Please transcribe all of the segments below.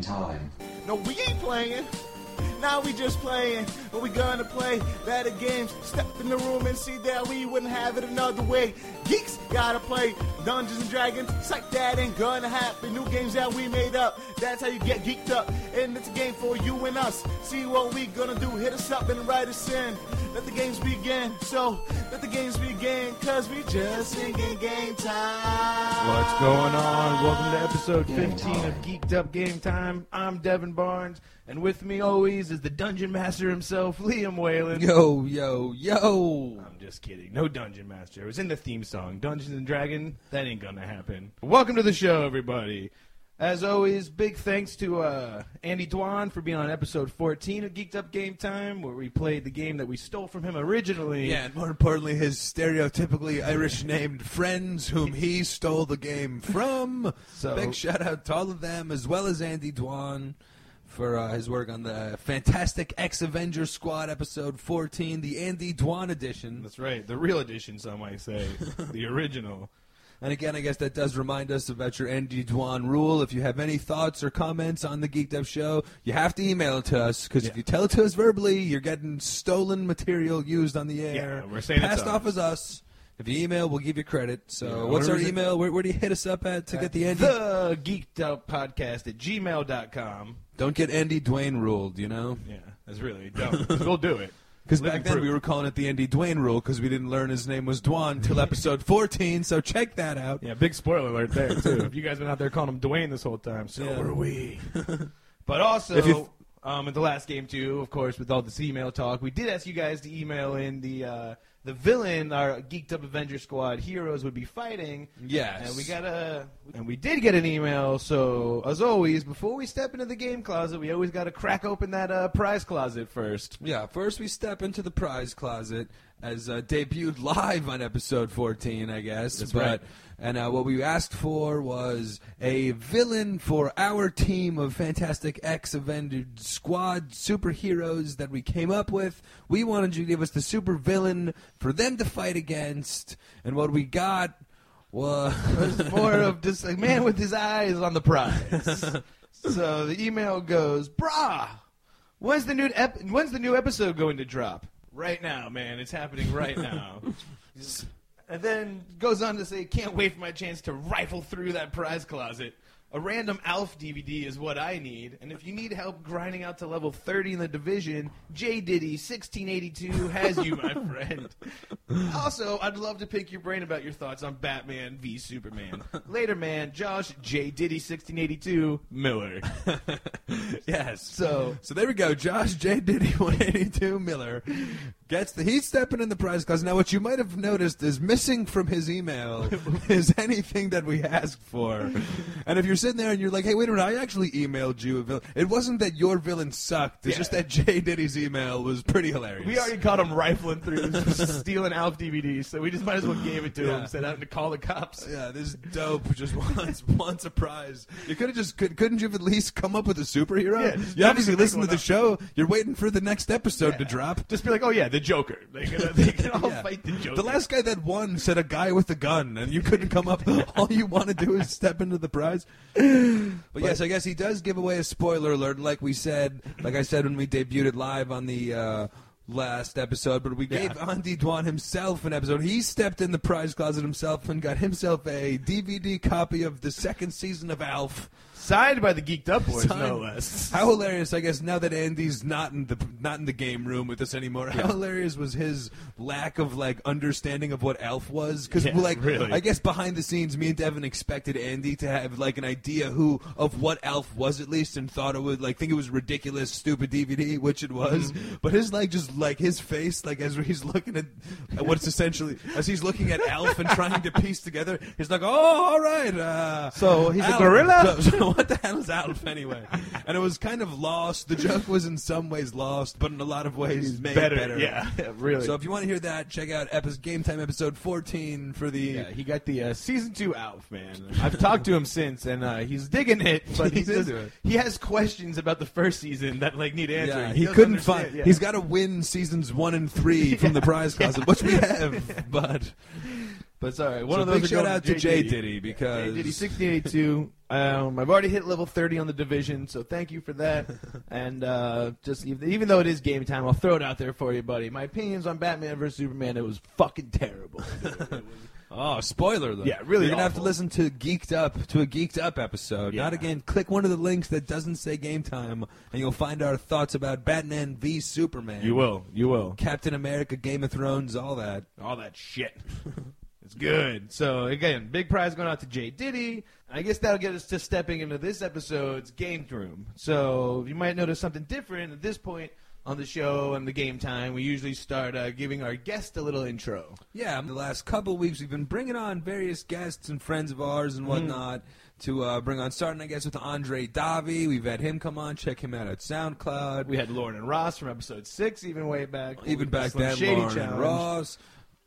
Time. No, we ain't playing. Now we just playing. But we gonna play better games. Step in the room and see that we wouldn't have it another way. Geeks gotta play Dungeons and Dragons. Psych, that ain't gonna happen. New games that we made up. That's how you get geeked up. And it's a game for you and us. See what we gonna do. Hit us up and write us in. Let the games begin. So, let the games begin. Cause we just singing game time. What's going on? Welcome to episode 15 of. Geeked Up Game Time. I'm Devin Barnes, and with me always is the Dungeon Master himself, Liam Whalen. Yo, yo, yo. I'm just kidding. No Dungeon Master. It was in the theme song. Dungeons and Dragon, that ain't gonna happen. Welcome to the show, everybody. As always, big thanks to uh, Andy Dwan for being on episode 14 of Geeked Up Game Time, where we played the game that we stole from him originally. Yeah, and more importantly, his stereotypically Irish named friends whom he stole the game from. So- Big shout out to all of them, as well as Andy Dwan for uh, his work on the fantastic X Avenger Squad episode 14, the Andy Dwan edition. That's right. The real edition, some might say. the original. And again, I guess that does remind us about your Andy Dwan rule. If you have any thoughts or comments on the Geeked Up Show, you have to email it to us because if you tell it to us verbally, you're getting stolen material used on the air. Yeah, we're saying it's passed off as us. If you email, we'll give you credit. So, Yeah, what's our email? Where, where do you hit us up at to get the Andy? The Geeked Up Podcast at gmail.com. Don't get Andy Dwayne ruled, you know? Yeah, that's really dumb. we'll do it. Because back then proof. we were calling it the Andy Dwayne rule because we didn't learn his name was Dwan till episode 14. So check that out. Yeah, big spoiler alert there, too. if you guys been out there calling him Dwayne this whole time, so Yeah. were we. but also, If um, at the last game, too, of course, with all this email talk, we did ask you guys to email in the uh, the villain our Geeked Up Avenger Squad heroes would be fighting. Yes. And we got a, and we did get an email. So as always, before we step into the game closet, we always got to crack open that uh, prize closet first. Yeah, first we step into the prize closet as uh, debuted live on episode 14, I guess. That's but, right. And uh, what we asked for was a villain for our team of Fantastic X Avenger Squad superheroes that we came up with. We wanted you to give us the super villain for them to fight against. And what we got was. It's more of just a man with his eyes on the prize. so the email goes, "Brah, when's the new ep- when's the new episode going to drop? Right now, man. It's happening right now." and then goes on to say, "Can't wait for my chance to rifle through that prize closet." A random Alf DVD is what I need, and if you need help grinding out to level 30 in the division, J Diddy 1682 has you, my friend. Also, I'd love to pick your brain about your thoughts on Batman v Superman. Later, man, Josh J Diddy 1682 Miller. yes. So So there we go. Josh J. Diddy 182 Miller gets the he's stepping in the prize class. Now what you might have noticed is missing from his email is anything that we asked for. And if you're sitting there and you're like, hey, wait a minute, I actually emailed you a villain. It wasn't that your villain sucked. It's Yeah. just that J. Diddy's email was pretty hilarious. we already caught him rifling through, stealing Alf DVDs, so we just might as well gave it to Yeah. him, said out to call the cops. yeah, this dope just wants wants a prize. You could have just could, couldn't you have at least come up with a superhero? Yeah, you obviously listen to the up. show. You're waiting for the next episode to drop. Just be like, oh yeah, the Joker. They can, they can all Yeah. fight the Joker. The last guy that won said a guy with a gun, and you couldn't come up. All you want to do is step into the prize. But, yes, I guess he does give away a spoiler alert, like we said, like I said when we debuted it live on the uh, last episode. But we gave Yeah. Andy Dwan himself an episode. He stepped in the prize closet himself and got himself a DVD copy of the second season of Alf. Signed by the Geeked Up Boys, no less. How hilarious! I guess now that Andy's not in the not in the game room with us anymore, how hilarious was his lack of like understanding of what Alf was? Because Yeah, like, really. I guess behind the scenes, me and Devin expected Andy to have like an idea who of what Alf was at least, and thought it would like think it was ridiculous, stupid DVD, which it was. Mm-hmm. But his like just like his face, like as he's looking at, at what's essentially as he's looking at Alf and trying to piece together, he's like, oh, all right. Uh, So he's a gorilla? So, so what the hell is Alf anyway? And it was kind of lost. The joke was in some ways lost, but in a lot of ways made better, yeah, really. So if you want to hear that, check out epi- Game Time episode 14 for the. Yeah, he got the uh, season two Alf man. I've talked to him since, and uh, he's digging it. But He's he just- into it. He has questions about the first season that like need answering. Yeah, he, doesn't couldn't understand- find. yeah. He's got to win seasons one and three from the prize closet, which we have. But But sorry, one So of those big shout out to J Diddy because J Diddy 1682. Um, I've already hit level 30 on the division, so thank you for that. and uh, just even, even though it is game time, I'll throw it out there for you, buddy. My opinions on Batman vs Superman, it was fucking terrible. Oh, spoiler though. Yeah, really You're gonna have to listen to Geeked Up to a Geeked Up episode. Yeah. Not again. Click one of the links that doesn't say game time, and you'll find our thoughts about Batman v Superman. you will, you will. Captain America, Game of Thrones, all that. all that shit. It's good. So again, big prize going out to J Diddy. I guess that'll get us to stepping into this episode's game room. So you might notice something different at this point on the show and the game time. We usually start uh, giving our guest a little intro. Yeah, the last couple weeks we've been bringing on various guests and friends of ours Mm-hmm. and whatnot to uh, bring on. Starting, I guess, with Andre Davi. We've had him come on. Check him out at SoundCloud. We had Lauren and Ross from episode six, even way back. even back then, Shady Lauren and Ross.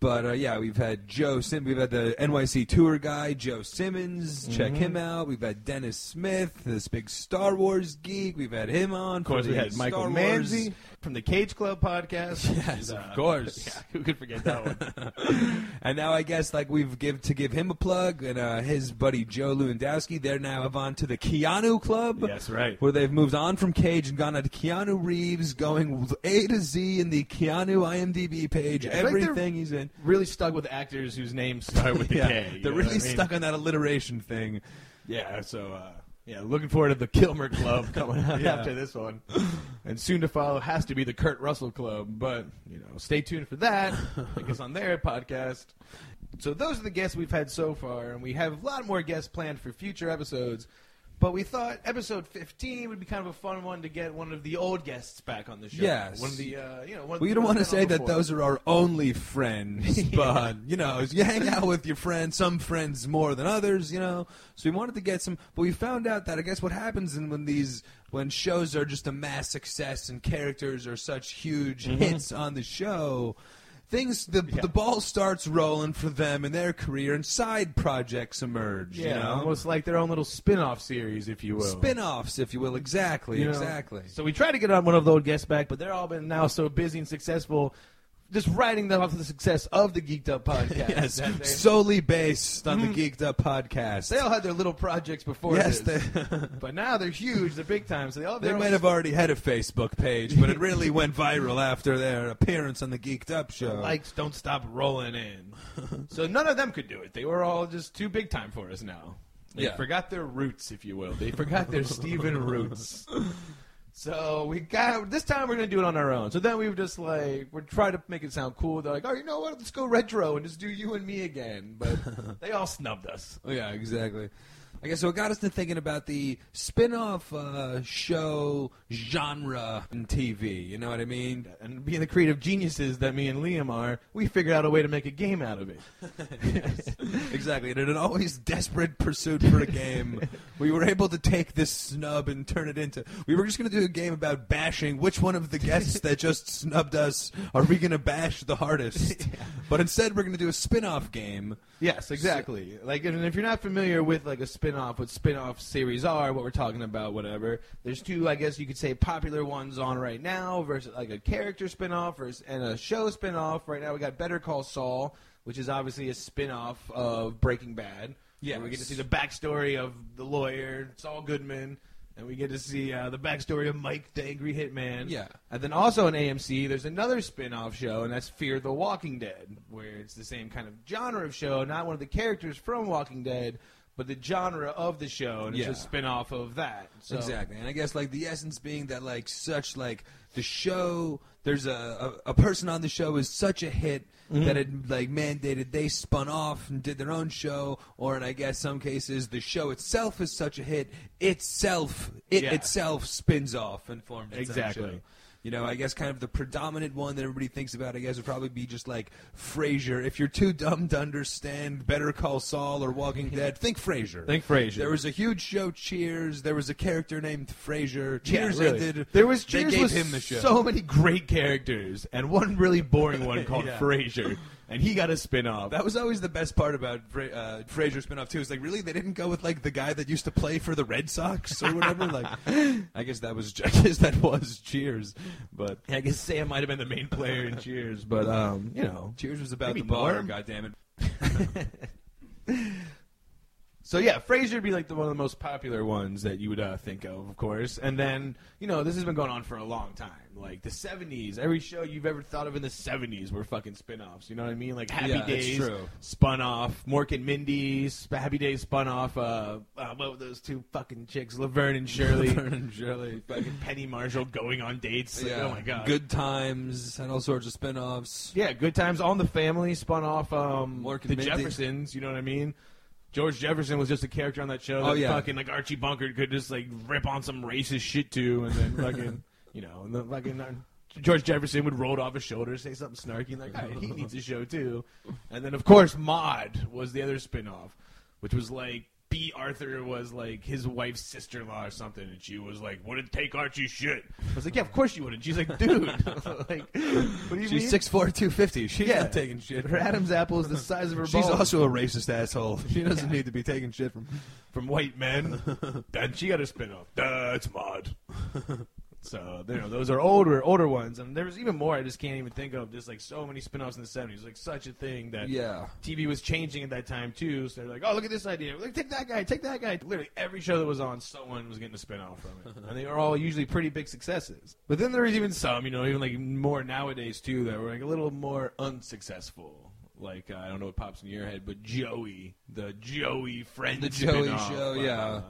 But uh, yeah, we've had Joe. Sim- we've had the NYC tour guy, Joe Simmons. Check Mm-hmm. him out. We've had Dennis Smith, this big Star Wars geek. We've had him on. Of course, we had Michael Manzi from the Cage Club podcast. Yes, And, of course. Yeah, who could forget that one? and now I guess like we've give to give him a plug and uh, his buddy Joe Lewandowski. They're now have on to the Keanu Club. Yes, right. Where they've moved on from Cage and gone on to Keanu Reeves, going A to Z in the Keanu IMDb page. Yeah, feel like everything he's in. really stuck with actors whose names start with the yeah, K. they're really I mean? stuck on that alliteration thing. Yeah, so uh, yeah, looking forward to the Kilmer Club coming out Yeah. after this one, and soon to follow has to be the Kurt Russell Club. But you know, stay tuned for that because on their podcast. So those are the guests we've had so far, and we have a lot more guests planned for future episodes. But we thought episode 15 would be kind of a fun one to get one of the old guests back on the show. Yes. one of the uh, you know. One of We don't want to say that those are our only friends, but you know, you hang out with your friends. Some friends more than others, you know. So we wanted to get some, but we found out that I guess what happens in when these when shows are just a mass success and characters are such huge hits on the show. Things the Yeah. the ball starts rolling for them in their career, and side projects emerge. Yeah, you know? almost like their own little spin-off series, if you will. spin-offs, if you will. Exactly, You know? exactly. So we tried to get on one of those guests back, but they're all been now so busy and successful, just writing them off of the success of the Geeked Up podcast. yes, that they, solely based on the mm-hmm. Geeked Up podcast. they all had their little projects before Yes, this, they- but now they're huge, they're big time. So they all they their might own- have already had a Facebook page, but it really went viral after their appearance on the Geeked Up show. likes don't stop rolling in. so none of them could do it. They were all just too big time for us now. They Yeah. forgot their roots, if you will. They forgot their Steven roots. So we got this time we're gonna do it on our own. So then we were just like we're trying to make it sound cool. They're like, oh, you know what? Let's go retro and just do you and me again. But they all snubbed us. Yeah, exactly. I guess so it got us to thinking about the spin-off uh, show genre in TV. You know what I mean? And being the creative geniuses that me and Liam are, we figured out a way to make a game out of it. Yes. Exactly. And in an always desperate pursuit for a game, we were able to take this snub and turn it into. We were just going to do a game about bashing which one of the guests that just snubbed us are we going to bash the hardest. But instead, we're going to do a spin-off game. Yes, exactly. Like, and if you're not familiar with like a spin-off, what spin-off series are, what we're talking about, whatever. There's two, I guess you could say, popular ones on right now versus like a character spin-off versus, and a show spin-off. Right now, we got Better Call Saul, which is obviously a spin-off of Breaking Bad. Where we get to see the backstory of the lawyer Saul Goodman. And we get to see uh, the backstory of Mike, the angry hitman. Yeah. And then also on AMC, there's another spin-off show, and that's Fear the Walking Dead, where it's the same kind of genre of show, not one of the characters from Walking Dead, but the genre of the show, and Yeah. it's a spin-off of that. So, Exactly, and I guess like the essence being that like such like the show, there's a a, a person on the show is such a hit Mm-hmm. that it like mandated they spun off and did their own show, or in I guess some cases the show itself is such a hit itself it Yeah. itself spins off and forms its own Exactly. You know, I guess kind of the predominant one that everybody thinks about, I guess, would probably be just like Frasier. If you're too dumb to understand Better Call Saul or Walking Dead, think Frasier. Think Frasier. There was a huge show, Cheers. There was a character named Frasier. Yeah, Cheers really. ended. There was Cheers they gave was him the show. so many great characters, and one really boring one called Yeah. Frasier, and he got a spin-off. that was always the best part about Fra- uh, Frasier spinoff too. Is like really they didn't go with like the guy that used to play for the Red Sox or whatever. like I guess that was I guess that was Cheers, but I guess Sam might have been the main player in Cheers, but um, you know, Cheers was about the bar. Norm? God damn it. So yeah, Frasier would be like the one of the most popular ones that you would uh, think of, of course. And then you know this has been going on for a long time. Like the '70s, every show you've ever thought of in the '70s were fucking spin-offs. You know what I mean? Like Happy Yeah, Days true. spun off, Mork and Mindy, Sp- Happy Days spun off. Uh, uh, what were those two fucking chicks, Laverne and Shirley? Laverne and Shirley. fucking Penny Marshall going on dates. Like, oh my god. Good times and all sorts of spin-offs. Yeah, Good Times. All in the Family spun off um, Mork and the Mindy. Jeffersons. You know what I mean? George Jefferson was just a character on that show. Oh, yeah. fucking like Archie Bunker could just like rip on some racist shit to, and then fucking you know, and the fucking. Uh, George Jefferson would roll it off his shoulder, say something snarky, and like, right, he needs a show too. And then, of course, Maude was the other spin-off, which was like Bea Arthur was like his wife's sister-in-law or something, and she was like, "Wouldn't take Archie's shit." I was like, "Yeah, of course you wouldn't." She's like, "Dude, like, what do you She's mean?" six four, two fifty. She's Yeah. not taking shit. Her Adam's apple is the size of her She's balls. also a racist asshole. She doesn't need to be taking shit from. from white men. then she got a spin off. That's Maude. so you know those are older older ones, and there was even more. I just can't even think of. There's like so many spin offs in the '70s, like such a thing that Yeah. TV was changing at that time too. So they're like, oh look at this idea, like take that guy, take that guy. Literally every show that was on, someone was getting a spin off from it, and they were all usually pretty big successes. But then there was even some, you know, even like more nowadays too, that were like a little more unsuccessful. Like uh, I don't know what pops in your head, but Joey, the Joey Friends, The Joey spin-off, show, yeah. uh,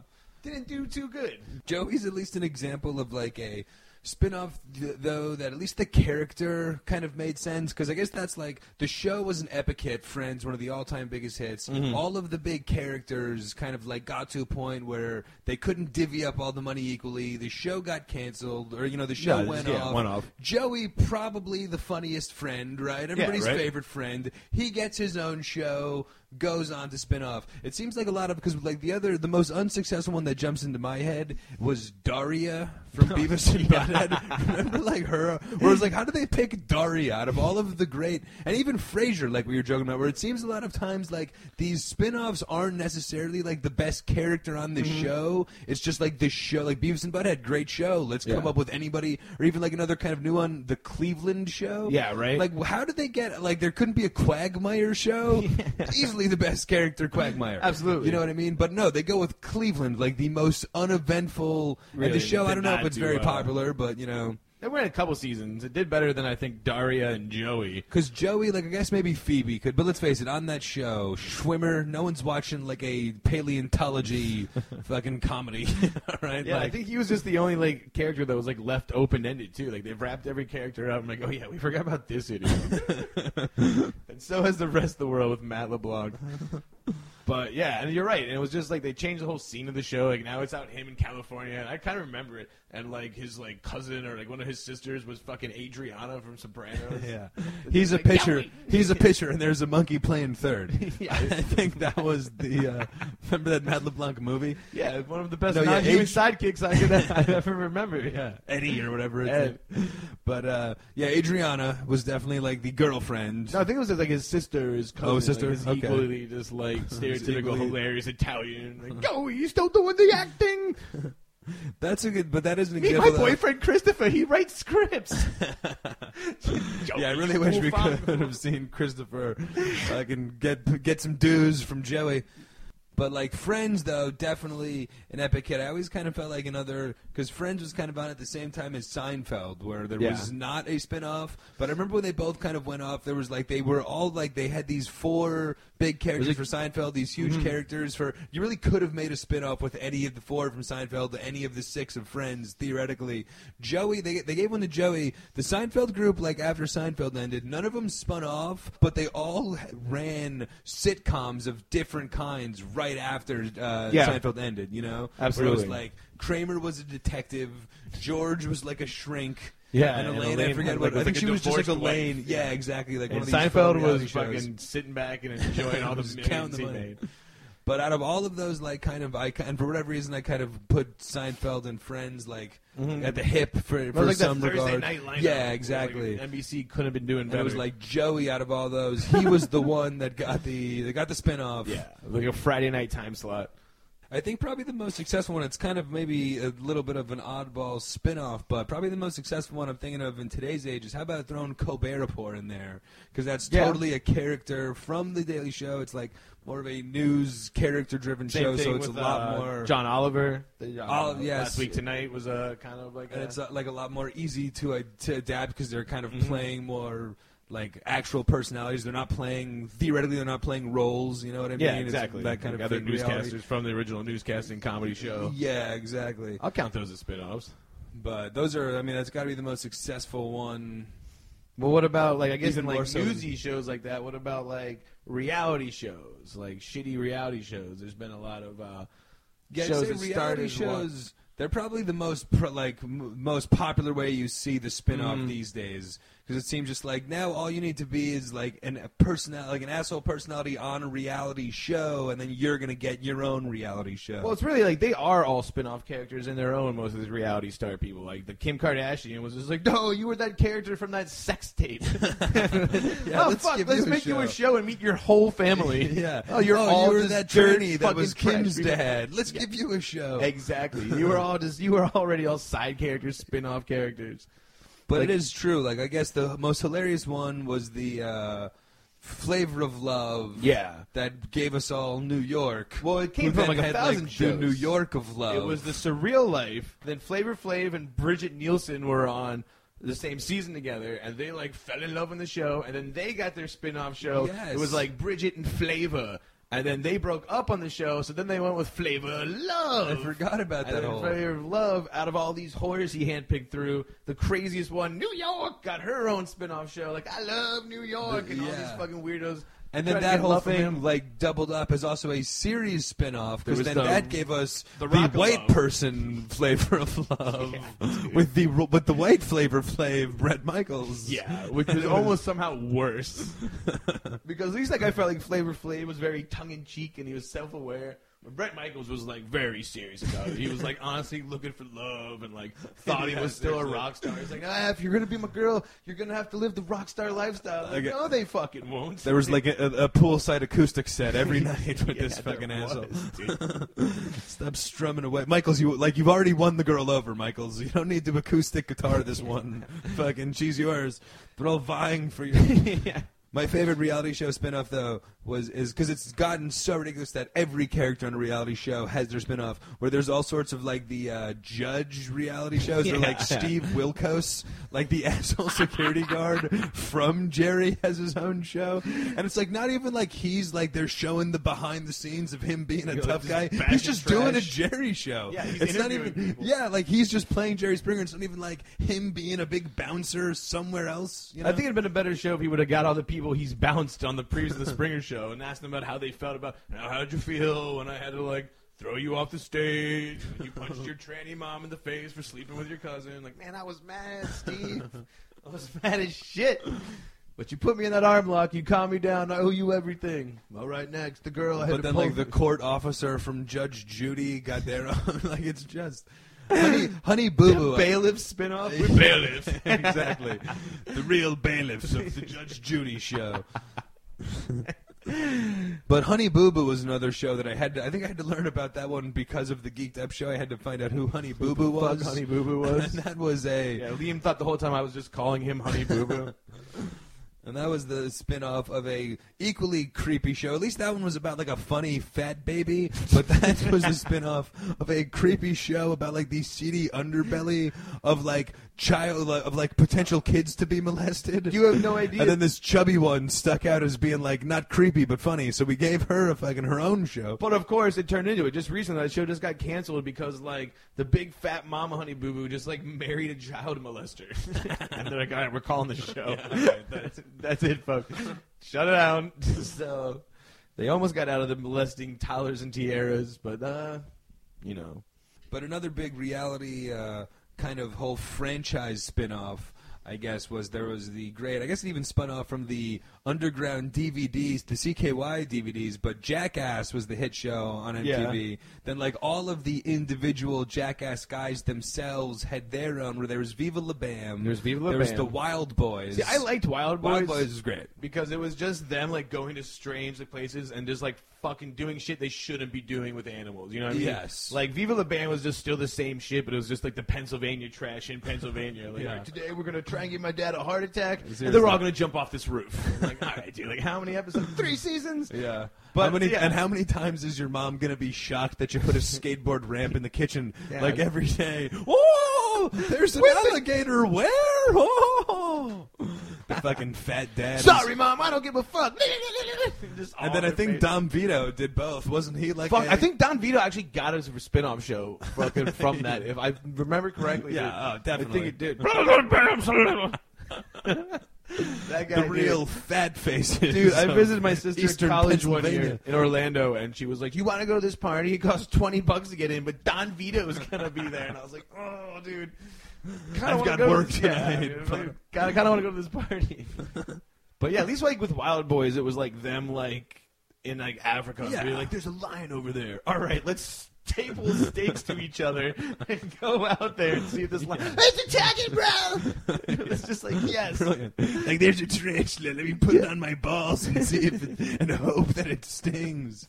didn't do too good. Joey's at least an example of like a spin-off th- though that at least the character kind of made sense because i guess that's like the show was an epic hit friends one of the all-time biggest hits Mm-hmm. all of the big characters kind of like got to a point where they couldn't divvy up all the money equally the show got canceled or you know the show Yeah, went, yeah, off. went off. joey probably the funniest friend right everybody's right. favorite friend he gets his own show goes on to spin off. It seems like a lot of because like the other the most unsuccessful one that jumps into my head was daria from beavis and butthead. Remember like her? Where it was like how do they pick daria out of all of the great and even frasier like we were joking about where it seems a lot of times like these spin-offs aren't necessarily like the best character on the Mm-hmm. show. It's just like the show like beavis and butthead great show. Let's come up with anybody or even like another kind of new one the cleveland show. Yeah, right. like how did they get like there couldn't be a Quagmire show? Easily the best character, Quagmire. Absolutely. You know what I mean? But no, they go with Cleveland, like the most uneventful. and Really, the show, I don't know if it's very well. popular, but you know, They in a couple seasons. It did better than I think Daria and Joey. because Joey, like I guess maybe Phoebe could, but let's face it, on that show, Schwimmer, no one's watching like a paleontology fucking comedy, right? Yeah, I think he was just the only like character that was like left open ended too. Like they've wrapped every character up. I'm like, oh yeah, we forgot about this idiot. and so has the rest of the world with Matt LeBlanc. But yeah, and you're right. And it was just like they changed the whole scene of the show. Like now it's out him in California. And I kind of remember it. And like his like cousin or like one of his sisters was fucking Adriana from Sopranos. Yeah, he's a like, pitcher. we- He's a pitcher, and there's a monkey playing third. Yeah. I think that was the. Uh, remember that Matt LeBlanc movie? Yeah, one of the best No, yeah, non-human Age- sidekicks I could I ever remember. Yeah, Eddie or whatever. It's Ed. But uh, yeah, Adriana was definitely like the girlfriend. No, I think it was like his sister, his cousin. Oh, sister? His Okay. equally just like stereotypical, equally- hilarious Italian. Like, oh, you still doing the acting? That's a good, but that is an Meet my of- boyfriend Christopher. He writes scripts. Yeah, I really wish we could have seen Christopher. I can get get some dues from Joey. But like Friends, though, definitely an epic hit. I always kind of felt like another because Friends was kind of on at the same time as Seinfeld, where there Yeah. was not a spin-off. But I remember when they both kind of went off. There was like they were all like they had these four big characters for Seinfeld, these huge Mm-hmm. characters for. You really could have made a spin-off with any of the four from Seinfeld, to any of the six of Friends, theoretically. Joey, they they gave one to Joey. The Seinfeld group, like after Seinfeld ended, none of them spun off, but they all ran sitcoms of different kinds right after uh, Yeah. Seinfeld ended. You know, Where it was like Kramer was a detective, George was like a shrink. Yeah, and and Elaine, Elaine I forget what. like, I think was she was just like Elaine. wife. Yeah, exactly. Like one And of these Seinfeld was shows. fucking sitting back and enjoying all the Just counting he the money. But out of all of those, like, kind of, I and for whatever reason, I kind of put Seinfeld and Friends like mm-hmm. at the hip for, for like some regard. yeah, Like, exactly. NBC couldn't have been doing and better. it was like Joey out of all those, he was the one that got the that got the spinoff. yeah, like a Friday night time slot. I think probably the most successful one. It's kind of maybe a little bit of an oddball spin-off, but probably the most successful one I'm thinking of in today's age is how about throwing Colbert Report in there because that's Yeah. totally a character from the Daily Show. It's like more of a news character-driven Same show, thing so it's with, a lot uh, more. John Oliver. The, uh, Ol- yes. Last week tonight was a kind of like and a, it's uh, like a lot more easy to uh, to adapt because they're kind of Mhm. playing more like actual personalities. They're not playing theoretically. They're not playing roles. You know what I mean? yeah, It's exactly. that kind Like of other fake reality. newscasters from the original newscasting comedy show. Yeah, exactly. I'll count those as spin-offs. But those are. I mean, that's got to be the most successful one. Well, what about like I guess Even in like more so than- newsy shows like that? What about like reality shows, like shitty reality shows? There's been a lot of uh, Yeah, shows say that reality started shows. They're probably the most pro, like m- most popular way you see the spin-off Mhm. these days because it seems just like now all you need to be is like an, a personality, like an asshole personality on a reality show, and then you're gonna get your own reality show. Well, it's really like they are all spin-off characters in their own. Most of these reality star people, like the Kim Kardashian, was just like, "No, you were that character from that sex tape." Yeah, oh let's fuck, give let's you a make you a show. and meet your whole family. yeah. Oh, you're oh, all you were that journey that was Kim's trash dad. Let's give you a show. Exactly. You were all just you were already all side characters, spin-off characters. But Like- it is true. Like I guess the most hilarious one was the uh, flavor of love. Yeah. that gave us all New York. Well, it came from like a thousand like, shows. The New York of love. It was the surreal life. Then Flavor Flav and Brigitte Nielsen were on the same season together, and they like fell in love in the show. And then they got their spin-off show. Yes. It was like Brigitte and Flavor. And then they broke up on the show, so then they went with Flavor of Love. I forgot about that whole. Flavor of Love, out of all these whores he handpicked through, the craziest one, New York, got her own spin-off show. Like, I love New York, and all these fucking weirdos. And then that whole thing fame. like doubled up as also a series spin-off because then the- that gave us the the, white person flavor of love Yeah, with the with the white flavor flav Bret Michaels. Yeah, which was almost somehow worse. because at least that guy felt like Flavor Flav was very tongue in cheek and he was self aware. Bret Michaels was like very serious about it. He was like honestly looking for love and like thought he was still a rock star. He's like, ah, if you're gonna be my girl, you're gonna have to live the rock star lifestyle. Like, no, they fucking won't. There was like a, a poolside acoustic set every night with Yeah, this fucking asshole. dude. Stop strumming away, Michaels. You like you've already won the girl over, Michaels. You don't need to acoustic guitar this one. fucking she's yours. They're all vying for you. yeah. My favorite reality show spinoff though was is because it's gotten so ridiculous that every character on a reality show has their spinoff. Where there's all sorts of like the uh, judge reality shows, or like Steve Wilkos, like the asshole security guard from Jerry, has his own show, and it's like not even like he's like they're showing the behind the scenes of him being a tough guy. He's just doing a. Jerry show. Yeah, he's it's not even people. yeah, like he's just playing Jerry Springer. It's not even like him being a big bouncer somewhere else. You know? I think it'd been a better show if he would have got all the people he's bounced on the previous the Springer show and asked them about how they felt about now how did you feel when I had to like throw you off the stage when you punched your tranny mom in the face for sleeping with your cousin. Like, man, I was mad, Steve. I was mad as shit. But you put me in that arm lock, you calm me down, I owe you everything. All right, next, the girl I had But to then, pull like the court officer from Judge Judy got their own. like it's just honey, honey boo boo. bailiff spinoff. We're bailiffs. exactly, the real bailiffs of the Judge Judy show. but Honey Boo Boo was another show that I had. To, I think I had to learn about that one because of the Geeked Up show. I had to find out who Honey Boo Boo was. Honey Boo Boo was. and that was a Yeah, Liam thought the whole time I was just calling him Honey Boo Boo. And that was the spin-off of a equally creepy show. At least that one was about like a funny fat baby, but that was a spin-off of a creepy show about like the seedy underbelly of like child of like potential kids to be molested. You have no idea. And then this chubby one stuck out as being like not creepy but funny, so we gave her a fucking her own show. But of course, it turned into it. Just recently, that show just got canceled because like the big fat mama honey boo boo just like married a child molester, and they're like, "All right, we're calling the show. that's, that's it, folks. Shut it down." so they almost got out of the molesting toddlers and tiaras, but uh, you know, But another big reality uh, kind of whole franchise spin-off, I guess, was there was the great. I guess it even spun off from the underground DVDs, the CKY DVDs. But Jackass was the hit show on MTV. Then, like all of the individual Jackass guys themselves had their own. Where there was Viva La Bam, There was Viva La there was the Wild Boys. see, I liked Wild Boys. Wild Boys was great. because it was just them like going to strange like, places and just like fucking doing shit they shouldn't be doing with animals. You know what I mean? Yes. Like Viva La Bam was just still the same shit, but it was just like the Pennsylvania trash in Pennsylvania. Like, Yeah. "All right, today we're gonna try and give my dad a heart attack, and they're all gonna jump off this roof. Like, all right, dude. Like, how many episodes? Three seasons? Yeah. But, how many, yeah. And how many times is your mom going to be shocked that you put a skateboard ramp in the kitchen Yeah. like every day? Oh, there's an alligator where? Oh. The fucking fat dad. Sorry, mom, I don't give a fuck. And then I think. Don Vito did both. Wasn't he like Fuck, a- I think Don Vito actually got us a spin-off show fucking from that. If I remember correctly. Yeah, dude. oh, definitely. I think it did. that guy the did. real fat faces. Dude, I of visited my sister Eastern in college one Pennsylvania. year in Orlando, and she was like, "You want to go to this party? It costs twenty bucks to get in, but Don Vito is gonna be there." And I was like, "Oh, dude, kinda I've wanna got go to work this- tonight, Yeah, but- like, kinda, kinda want to go to this party." but yeah, at least like with Wild Boys, it was like them like in like Africa. Yeah. Like, "There's a lion over there. All right, let's." Staple stakes to each other and go out there and see if this lion. It's attacking, bro. it's just like yes, Brilliant. Like there's a tarantula. Let me put it on my balls and see if it, and hope that it stings.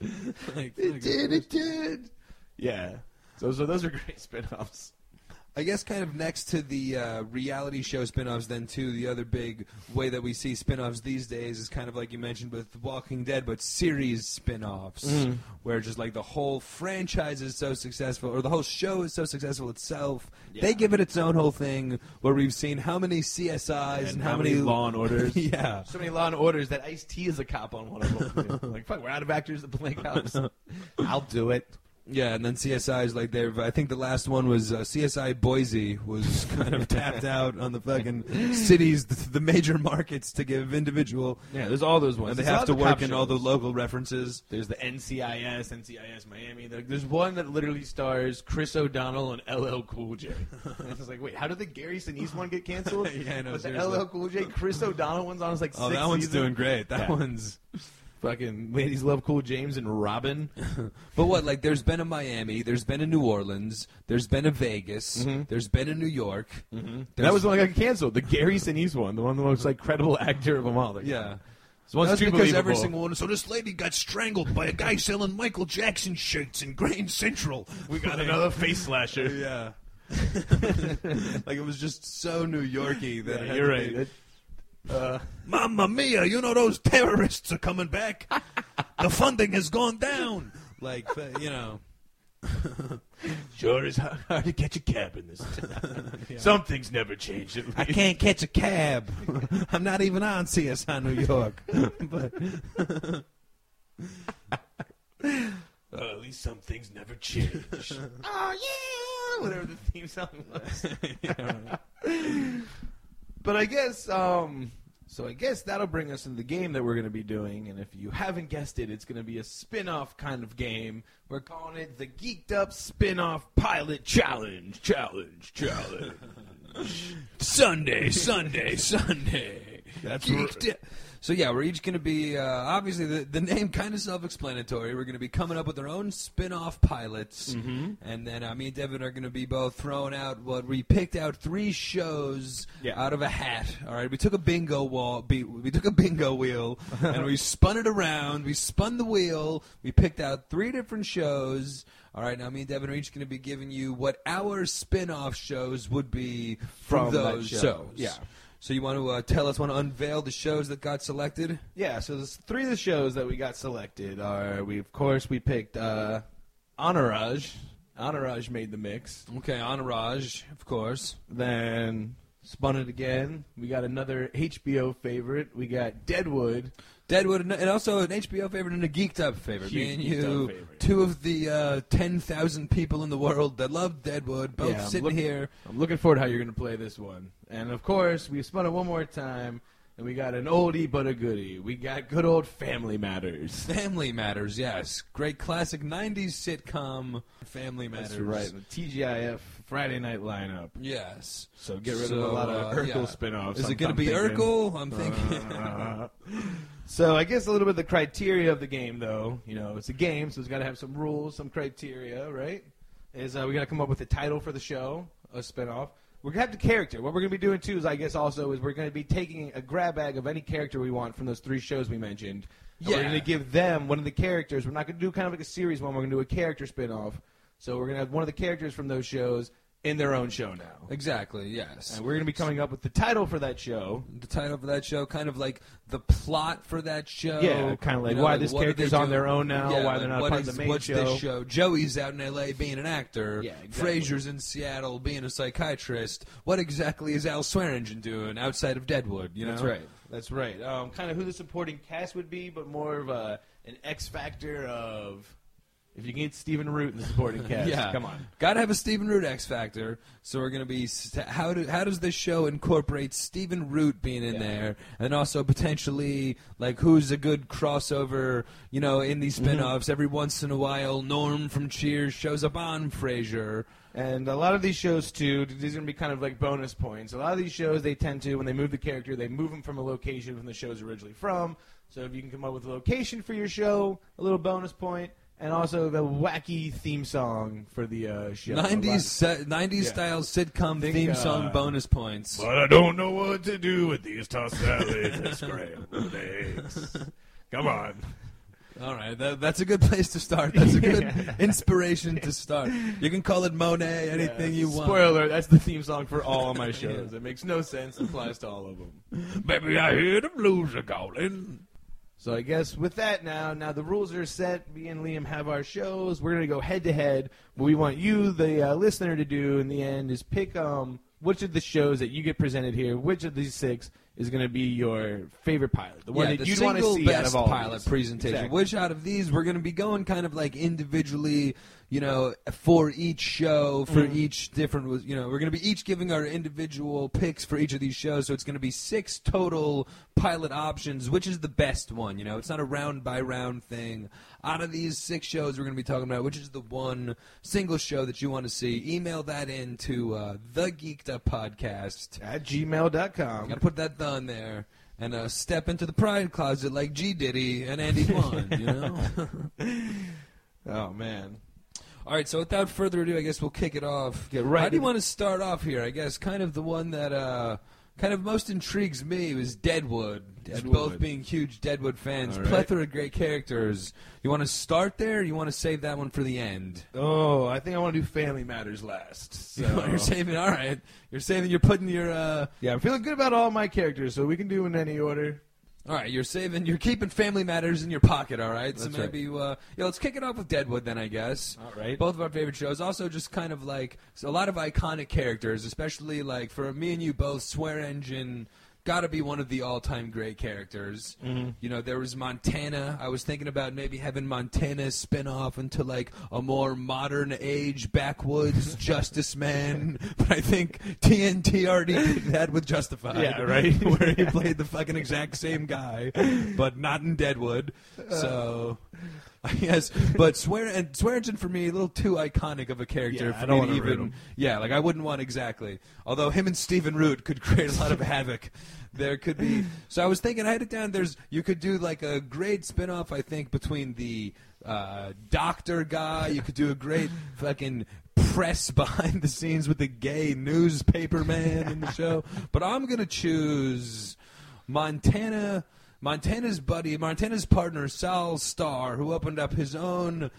Like, It oh did, it did. Yeah. So, so those are great spin-offs. I guess kind of next to the uh, reality show spin-offs then too, the other big way that we see spin-offs these days is kind of like you mentioned with Walking Dead, but series spin-offs Mhm. where just like the whole franchise is so successful or the whole show is so successful itself. Yeah. They give it its own whole thing where we've seen how many CSIs and, how, many Law and Orders. yeah. So many Law and Orders that Ice T is a cop on one of them. like, fuck, we're out of actors to play cops. I'll do it. Yeah, and then CSI is like they've. I think the last one was uh, CSI Boise was kind of tapped out on the fucking cities, the, the major markets to give individual, Yeah, there's all those ones. and they There's have to work in all the local references. There's the NCIS, NCIS Miami. There's one that literally stars Chris O'Donnell and LL Cool J. it's like, wait, how did the Gary Sinise one get canceled? Yeah, I know, But the. LL Cool J, Chris O'Donnell one's on. It's like Oh, six that one's seasons. doing great. That Yeah. one's. Fucking ladies love Cool James and Robin. But what? Like, there's been a Miami, there's been a New Orleans, there's been a Vegas, Mhm. there's been a New York. That was the one that got canceled. The Gary Sinise one, the one the most like credible actor of them all. Like, Yeah. so That's because every single one. So this lady got strangled by a guy selling Michael Jackson shirts in Grand Central. we got another face slasher. Yeah. like it was just so New Yorky that Yeah, you're right. It- uh, Mamma mia! You know those terrorists are coming back. the funding has gone down. Like uh, you know. sure is hard, hard to catch a cab in this town. Some things never change. At I can't catch a cab. I'm not even on CSI New York. but Uh, at least some things never change. oh yeah, whatever the theme song was. But I guess, um, so I guess that'll bring us into the game that we're going to be doing. And if you haven't guessed it, it's going to be a spin-off kind of game. We're calling it the Geeked Up Spin-Off Pilot Challenge. Challenge. Challenge. Sunday, Sunday, Sunday. That's Geeked up. So yeah, we're each going to be uh, obviously the, the name kind of self-explanatory. We're going to be coming up with our own spin-off pilots, and then uh, me and Devin are going to be both throwing out what we picked out three shows Yeah. out of a hat. All right, we took a bingo wall, be- we took a bingo wheel, and we spun it around. We spun the wheel. We picked out three different shows. All right, now me and Devin are each going to be giving you what our spin-off shows would be from, From those show. shows. Yeah. So you want to uh, tell us, want to unveil the shows that got selected? Yeah, so there's three of the shows that we got selected are we of course we picked uh Entourage. Entourage made the mix. Okay, Entourage, of course. Then spun it again. We got another HBO favorite. We got Deadwood. Deadwood, and- also an HBO favorite and a Geeked Up favorite. Me and you, favorite. two of the uh, 10,000 people in the world that love Deadwood, both Yeah, I'm sitting look- here. I'm looking forward to how you're going to play this one. And of course, we spun it one more time, and we got an oldie but a goodie. We got good old Family Matters. Family Matters, yes. Great classic 90s sitcom, Family Matters. That's right, the TGIF Friday night lineup. Yes. So get rid of a lot of uh, Urkel yeah. spin-offs. Is I'm- it going I'm to be thinking. Urkel? I'm thinking. So I guess a little bit of the criteria of the game, though, you know, it's a game, so it's got to have some rules, some criteria, right? Is uh, we got to come up with a title for the show, a spinoff. we're gonna have the character. What we're gonna be doing too is, I guess, also is we're gonna be taking a grab bag of any character we want from those three shows we mentioned. and Yeah. we're gonna give them one of the characters. We're not gonna do kind of like a series one. We're gonna do a character spin-off. So we're gonna have one of the characters from those shows in their own show now. Exactly. Yes. And we're gonna be coming up with the title for that show. the title for that show, kind of like the plot for that show. Yeah, kinda like You know, why this character's on their own now, Yeah, why like they're not part of the main what's show. This show. Joey's out in L.A. being an actor. Yeah, exactly. In Seattle being a psychiatrist. What exactly is Al Swearingen doing outside of Deadwood? You know, That's right. That's right. Um, kind of who the supporting cast would be, but more of a an X factor of if you can get Stephen Root in the supporting cast. Yeah, come on. Got to have a Stephen Root X factor. So we're gonna be st- how do how does this show incorporate Stephen Root being in Yeah. there, and also potentially like who's a good crossover? You know, in these Mm-hmm. spin-offs, every once in a while, Norm from Cheers shows up on Frasier. And a lot of these shows too, these are gonna be kind of like bonus points. A lot of these shows they tend to when they move the character, they move them from a location from the show's originally from. So if you can come up with a location for your show, a little bonus point, and also the wacky theme song for the uh, show. Nineties se- nineties Yeah. style sitcom Think, theme song uh, bonus points. But I don't know what to do with these tossed salads and scrambled eggs. Come on. All right, that, that's a good place to start. That's a good inspiration to start. You can call it Monet, anything Yeah, you want. Spoiler: alert, That's the theme song for all of my shows. It makes no sense. Applies to all of them. Baby, I hear the blues are calling. So I guess with that now, now the rules are set. Me and Liam have our shows. We're gonna go head to head. What we want you, the uh, listener, to do in the end is pick um which of the shows that you get presented here, which of these six is gonna be your favorite pilot, the one yeah, that you'd want to see best out of all pilot these. presentation. Exactly. Which out of these we're going to be going kind of like individually, you know, for each show, for Mm-hmm. each different, you know, we're going to be each giving our individual picks for each of these shows. So it's going to be six total pilot options. Which is the best one? You know, it's not a round by round thing. Out of these six shows, we're going to be talking about which is the one single show that you want to see. Email that in to uh, the Geeked Up Podcast. at gmail.com. Gotta put that thumb there and uh, step into the pride closet like G Diddy and Andy Dwan, you know? Oh man. All right, so without further ado, I guess we'll kick it off. Get right How do you want to start off here? I guess kind of the one that uh, kind of most intrigues me was Deadwood. As Deadwood. both being huge Deadwood fans, All right. plethora of great characters. You want to start there? Or you want to save that one for the end? Oh, I think I want to do Family Matters last. So. You're saving. All right, you're saving. You're putting your. Uh, yeah, I'm feeling good about all my characters, so we can do in any order. All right, you're saving. You're keeping Family Matters in your pocket. All right, so That's right. maybe uh, yeah. Let's kick it off with Deadwood then, I guess. All right. Both of our favorite shows. Also, just kind of like so a lot of iconic characters, especially like for me and you both. Swearingen got to be one of the all-time great characters. Mm-hmm. You know, there was Montana. I was thinking about maybe having Montana spin off into like a more modern age backwoods Justice Man, but I think TNT already did that with Justified. Yeah, right. where he played the fucking exact same guy, but not in Deadwood. So. Guess, but swear and Swearingen for me a little too iconic of a character Yeah, for I don't me to even. Yeah, like I wouldn't want exactly. Although him and Stephen Root could create a lot of havoc. There could be. So I was thinking, I had it down. There's you could do like a great spin-off, I think, between the uh, doctor guy. You could do a great fucking press behind the scenes with the gay newspaper man in the show. But I'm gonna choose Montana. Montana's buddy, Montana's partner, Sol Star, who opened up his own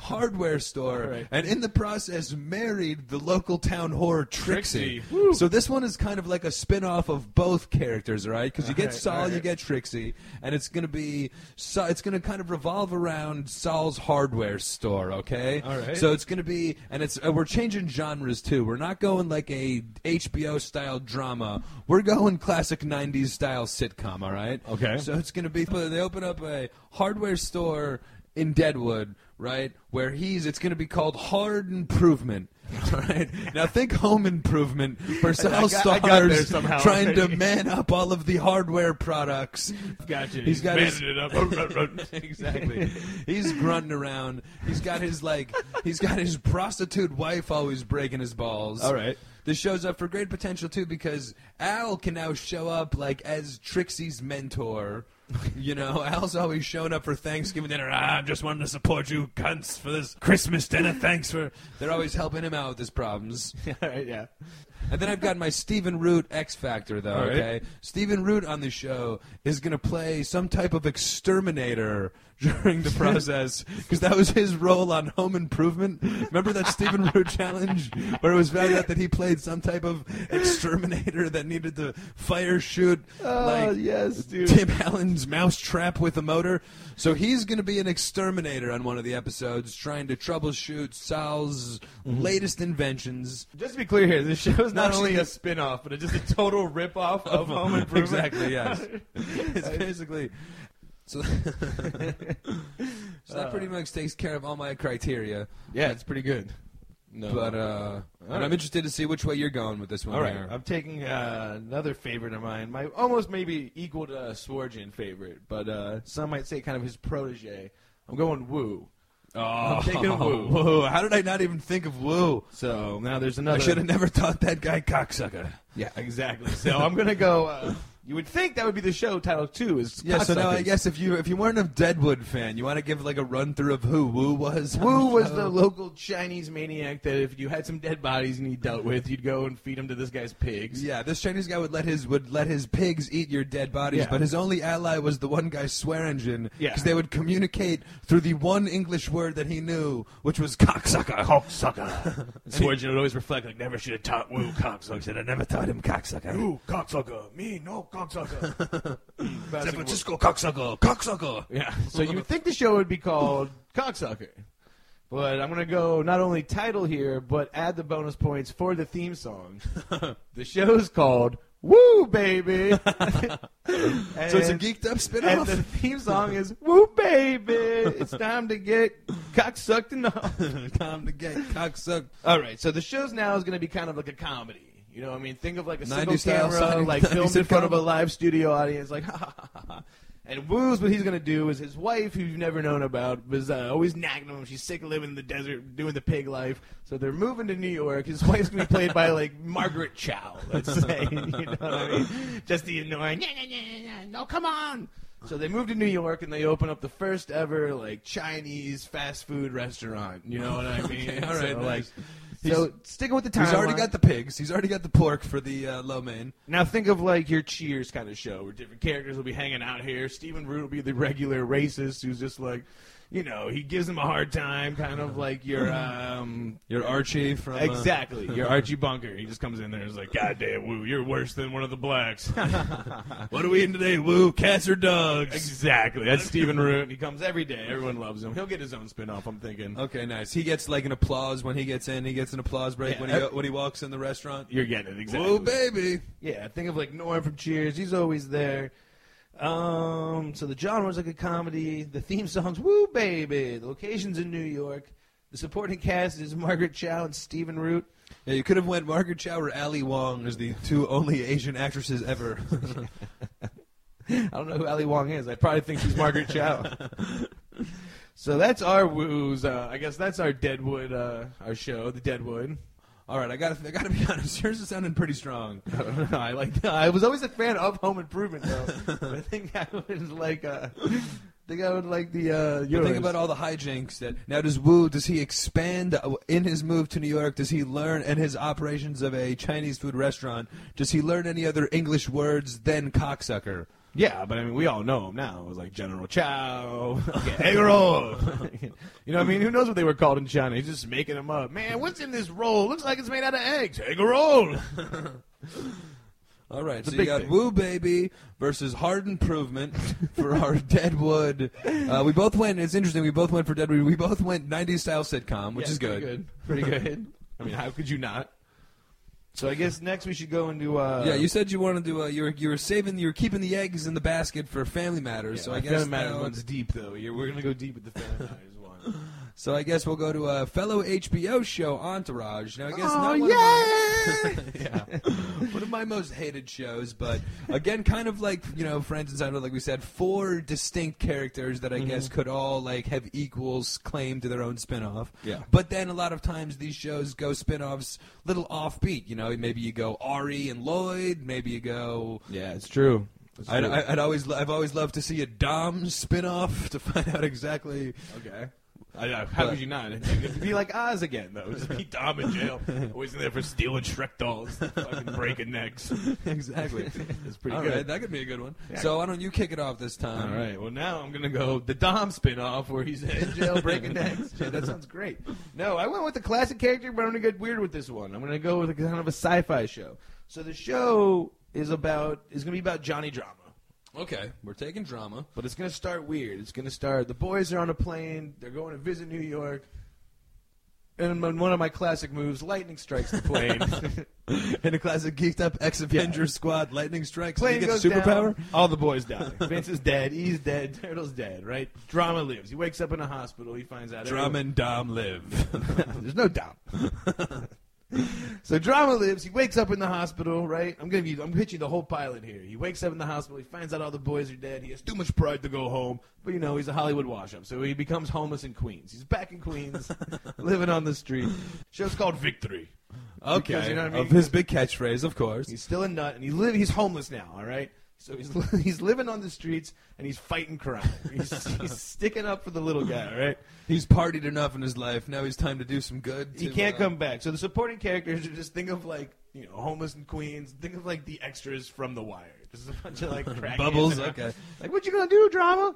hardware store Right. and in the process married the local town whore Trixie. Trixie. So this one is kind of like a spin-off of both characters, right? Because you get Alright, Sol, you get Trixie, and it's going to be so it's going to kind of revolve around Sol's hardware store, okay? Alright. So it's going to be and it's uh, we're changing genres too. We're not going like a HBO style drama. We're going classic 90s style sitcom, all right? Okay. So it's going to be they open up a hardware store in Deadwood, right? Where he's it's going to be called Hard Improvement. All right. Now think Home Improvement for I Stars trying to man up all of the hardware products. Gotcha. He's got his, it up. exactly. He's grunting around. He's got his like he's got his prostitute wife always breaking his balls. All right. This shows up for great potential too because Al can now show up like as Trixie's mentor. You know, Al's always showing up for Thanksgiving dinner. Ah, I just wanted to support you cunts for this Christmas dinner. Thanks for. They're always helping him out with his problems. All right, yeah. And then I've got my Stephen Root X Factor, though. All right. Okay, Stephen Root on the show is going to play some type of exterminator during the process because that was his role on Home Improvement. Remember that Stephen Root challenge where it was found out that he played some type of exterminator that needed to fire shoot Oh, like yes, dude. Tim Allen's mousetrap with a motor. So he's going to be an exterminator on one of the episodes, trying to troubleshoot Sol's Mm-hmm. latest inventions. Just to be clear here, this show is not No, only a spin-off, but it's just a total rip-off of Home Improvement. Exactly, yes. it's basically. So, so that pretty much takes care of all my criteria. yeah, it's pretty good. No. But uh, and I'm interested to see which way you're going with this one. All right, here. I'm taking uh, another favorite of mine, my almost maybe equal to uh, Swearingen favorite, but uh, some might say kind of his protege. I'm going Woo. Oh, I'm taking Woo. Woo. How did I not even think of Woo? So now there's another. I should have never thought that guy cocksucker. Yeah, exactly. So I'm gonna go. You would think that would be the show title too. Is Yeah, so now I guess if you if you weren't a Deadwood fan, you want to give like a run through of who Woo was. Wu was the local Chinese maniac that if you had some dead bodies and he dealt with, you'd go and feed them to this guy's pigs. Yeah, this Chinese guy would let his would let his pigs eat your dead bodies, Yeah. but his only ally was the one guy's Swearingen. Yeah. because they would communicate through the one English word that he knew, which was cocksucker. Cocksucker. Swearingen would always reflect like, never should have taught Wu cocksucker. Have never taught him cocksucker. Ooh, cocksucker. Me, no cocksucker. San Francisco cocksucker, cocksucker. Yeah. So you would think the show would be called Cocksucker. But I'm going to go not only title here, but add the bonus points for the theme song. the show's called Woo Baby. So it's a geeked up spinoff. And the theme song is Woo Baby. It's time to get cocksucked enough. Time to get cock cocksucked. All right, so the show's now is going to be kind of like a comedy. You know, what I mean, think of like a 90s single style camera, Sonic- like filmed in front of a live studio audience, like ha ha ha ha. And Woo's what he's going to do is his wife, who you've never known about, was uh, always nagging him. She's sick of living in the desert, doing the pig life. So they're moving to New York. His wife's going to be played by like Margaret Cho, let's say. you know what I mean? Just the annoying, "Yeah, yeah, yeah, yeah, no, come on. So they move to New York and they open up the first ever like Chinese fast food restaurant. You know what I mean? Okay, all right, So, nice. like, so sticking with the time. He's already got the pigs. He's already got the pork for the uh, lo mein. Now think of like your Cheers kind of show where different characters will be hanging out here. Stephen Root will be the regular racist who's just like, you know, he gives them a hard time, kind of like your um Your Archie from uh, exactly your Archie Bunker. He just comes in there and is like, God damn, Woo, you're worse than one of the blacks. What are we eating today, Woo? Cats or dogs? exactly. That's Stephen Root. He comes every day. Everyone loves him. He'll get his own spin-off, I'm thinking. Okay, nice. He gets like an applause when he gets in. He gets an applause break Yeah. when he when he walks in the restaurant. You're getting it exactly. Whoa, baby! Yeah, think of like Norm from Cheers. He's always there. Um, so the genre's like a comedy. The theme song's "Woo Baby." The location's in New York. The supporting cast is Margaret Cho and Stephen Root. Yeah, you could have went Margaret Cho or Ali Wong as the two only Asian actresses ever. I don't know who Ali Wong is. I probably think she's Margaret Cho. so that's our woos. Uh, I guess that's our Deadwood, uh, our show, the Deadwood. All right, I got to I got to be honest. Yours is sounding pretty strong. I don't know. I like. I was always a fan of Home Improvement, though. I think I was like. Uh, I think I would like the. Uh, yours. think about all the hijinks that now does Wu does he expand uh, in his move to New York? Does he learn and his operations of a Chinese food restaurant? Does he learn any other English words than cocksucker? Yeah, but I mean, we all know him now. It was like General Chow, egg roll. you know what I mean? Who knows what they were called in China? He's just making them up. Man, what's in this roll? Looks like it's made out of eggs. Egg roll. All right, so you got thing. Woo Baby versus Hard Improvement for our Deadwood. Uh, we both went. It's interesting. We both went for Deadwood. We both went '90s style sitcom, which Yeah, is good. Pretty good. Pretty good. I mean, how could you not? So I guess next we should go into. Uh, Yeah, you said you wanted to. Uh, you were you were saving. You were keeping the eggs in the basket for Family Matters. Yeah, so I guess Family Matters one's deep though. You're, we're gonna go deep with the Family Matters one. So I guess we'll go to a fellow HBO show, Entourage. Now I guess Oh, not one of my, yeah, one of my most hated shows, but again, kind of like you know, Friends and Seinfeld, like we said, four distinct characters that I Mm-hmm. guess could all like have equals claim to their own spin-off. Yeah. But then a lot of times these shows go spin-offs little offbeat. You know, maybe you go Ari and Lloyd, maybe you go. Yeah, it's true. I'd. I'd always, I've always loved to see a Dom spin-off to find out exactly okay. I know. How could you not? It'd be like Oz again, though. Just be Dom in jail, always in there for stealing Shrek dolls, fucking breaking necks. exactly. It's pretty All good. right, that could be a good one. Yeah. So why don't you kick it off this time? All right. Well, now I'm gonna go the Dom spin-off where he's in jail breaking necks. Yeah, that sounds great. No, I went with the classic character, but I'm gonna get weird with this one. I'm gonna go with a kind of a sci-fi show. So the show is about is gonna be about Johnny Drama. Okay, we're taking drama. But it's gonna start weird. It's gonna start. The boys are on a plane. They're going to visit New York. And in one of my classic moves, lightning strikes the plane. In a classic geeked up ex Avenger Yeah. squad, lightning strikes. plane goes superpower. down. All the boys die. Vince is dead. He's dead. Turtle's dead. Right? Drama lives. He wakes up in a hospital. He finds out. Drama and Dom live. There's no doubt. so drama lives. He wakes up in the hospital. Right? I'm gonna be. I'm pitching the whole pilot here. He wakes up in the hospital. He finds out all the boys are dead. He has too much pride to go home. But you know he's a Hollywood wash-up, so he becomes homeless in Queens. He's back in Queens, living on the street. Show's called Victory. okay, Because, you know I mean? of his big catchphrase, of course. He's still a nut, and he live. He's homeless now. All right. So he's he's living on the streets and he's fighting crime. He's, he's sticking up for the little guy. right? He's partied enough in his life. Now he's time to do some good. He to, can't uh, come back. So the supporting characters are just think of like you know homeless in Queens. Think of like the extras from The Wire. Just a bunch of like crackheads Bubbles, okay. Like what you gonna do, drama?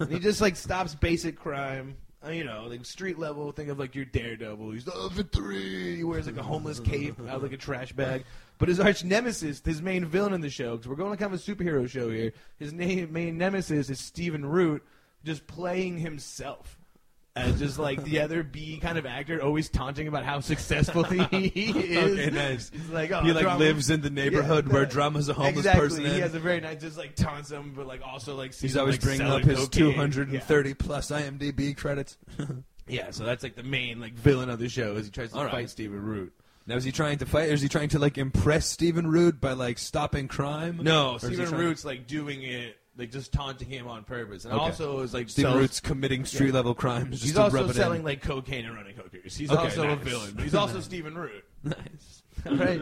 and he just like stops basic crime. Uh, you know, like street level. Think of like your Daredevil. He's oh, victory. He wears like a homeless cape out like a trash bag. But his arch nemesis, his main villain in the show, because we're going to kind of a superhero show here. His name, main nemesis is Stephen Root, just playing himself as just like the other B kind of actor, always taunting about how successful he is. Okay, nice. He's like, oh, He like drama- lives in the neighborhood Yeah, where yeah. drama's a homeless exactly. person. He in. has a very nice, just like taunts him, but like also like sees He's always like, bringing up his cocaine. 230 plus IMDb credits. Yeah. yeah, so that's like the main like villain of the show is he tries to All right. fight Stephen Root. Now is he trying to fight? Or is he trying to like impress Stephen Root by like stopping crime? No, Stephen Root's like doing it, like just taunting him on purpose, and Okay. also is like Stephen sells- Root's committing street level crimes. Just He's to also rub it selling in. like cocaine and running hookers. He's Okay, also a villain, but he's also Stephen Root. nice. right?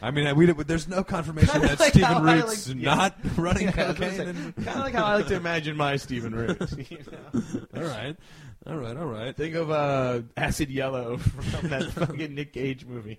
I mean, I- we, there's no confirmation Kinda that like Stephen how I Root's like- yeah. not running cocaine. kind of like how I like to imagine my Stephen Root. you know? all right, all right, all right. Think of uh, Acid Yellow from that fucking Nick Cage movie.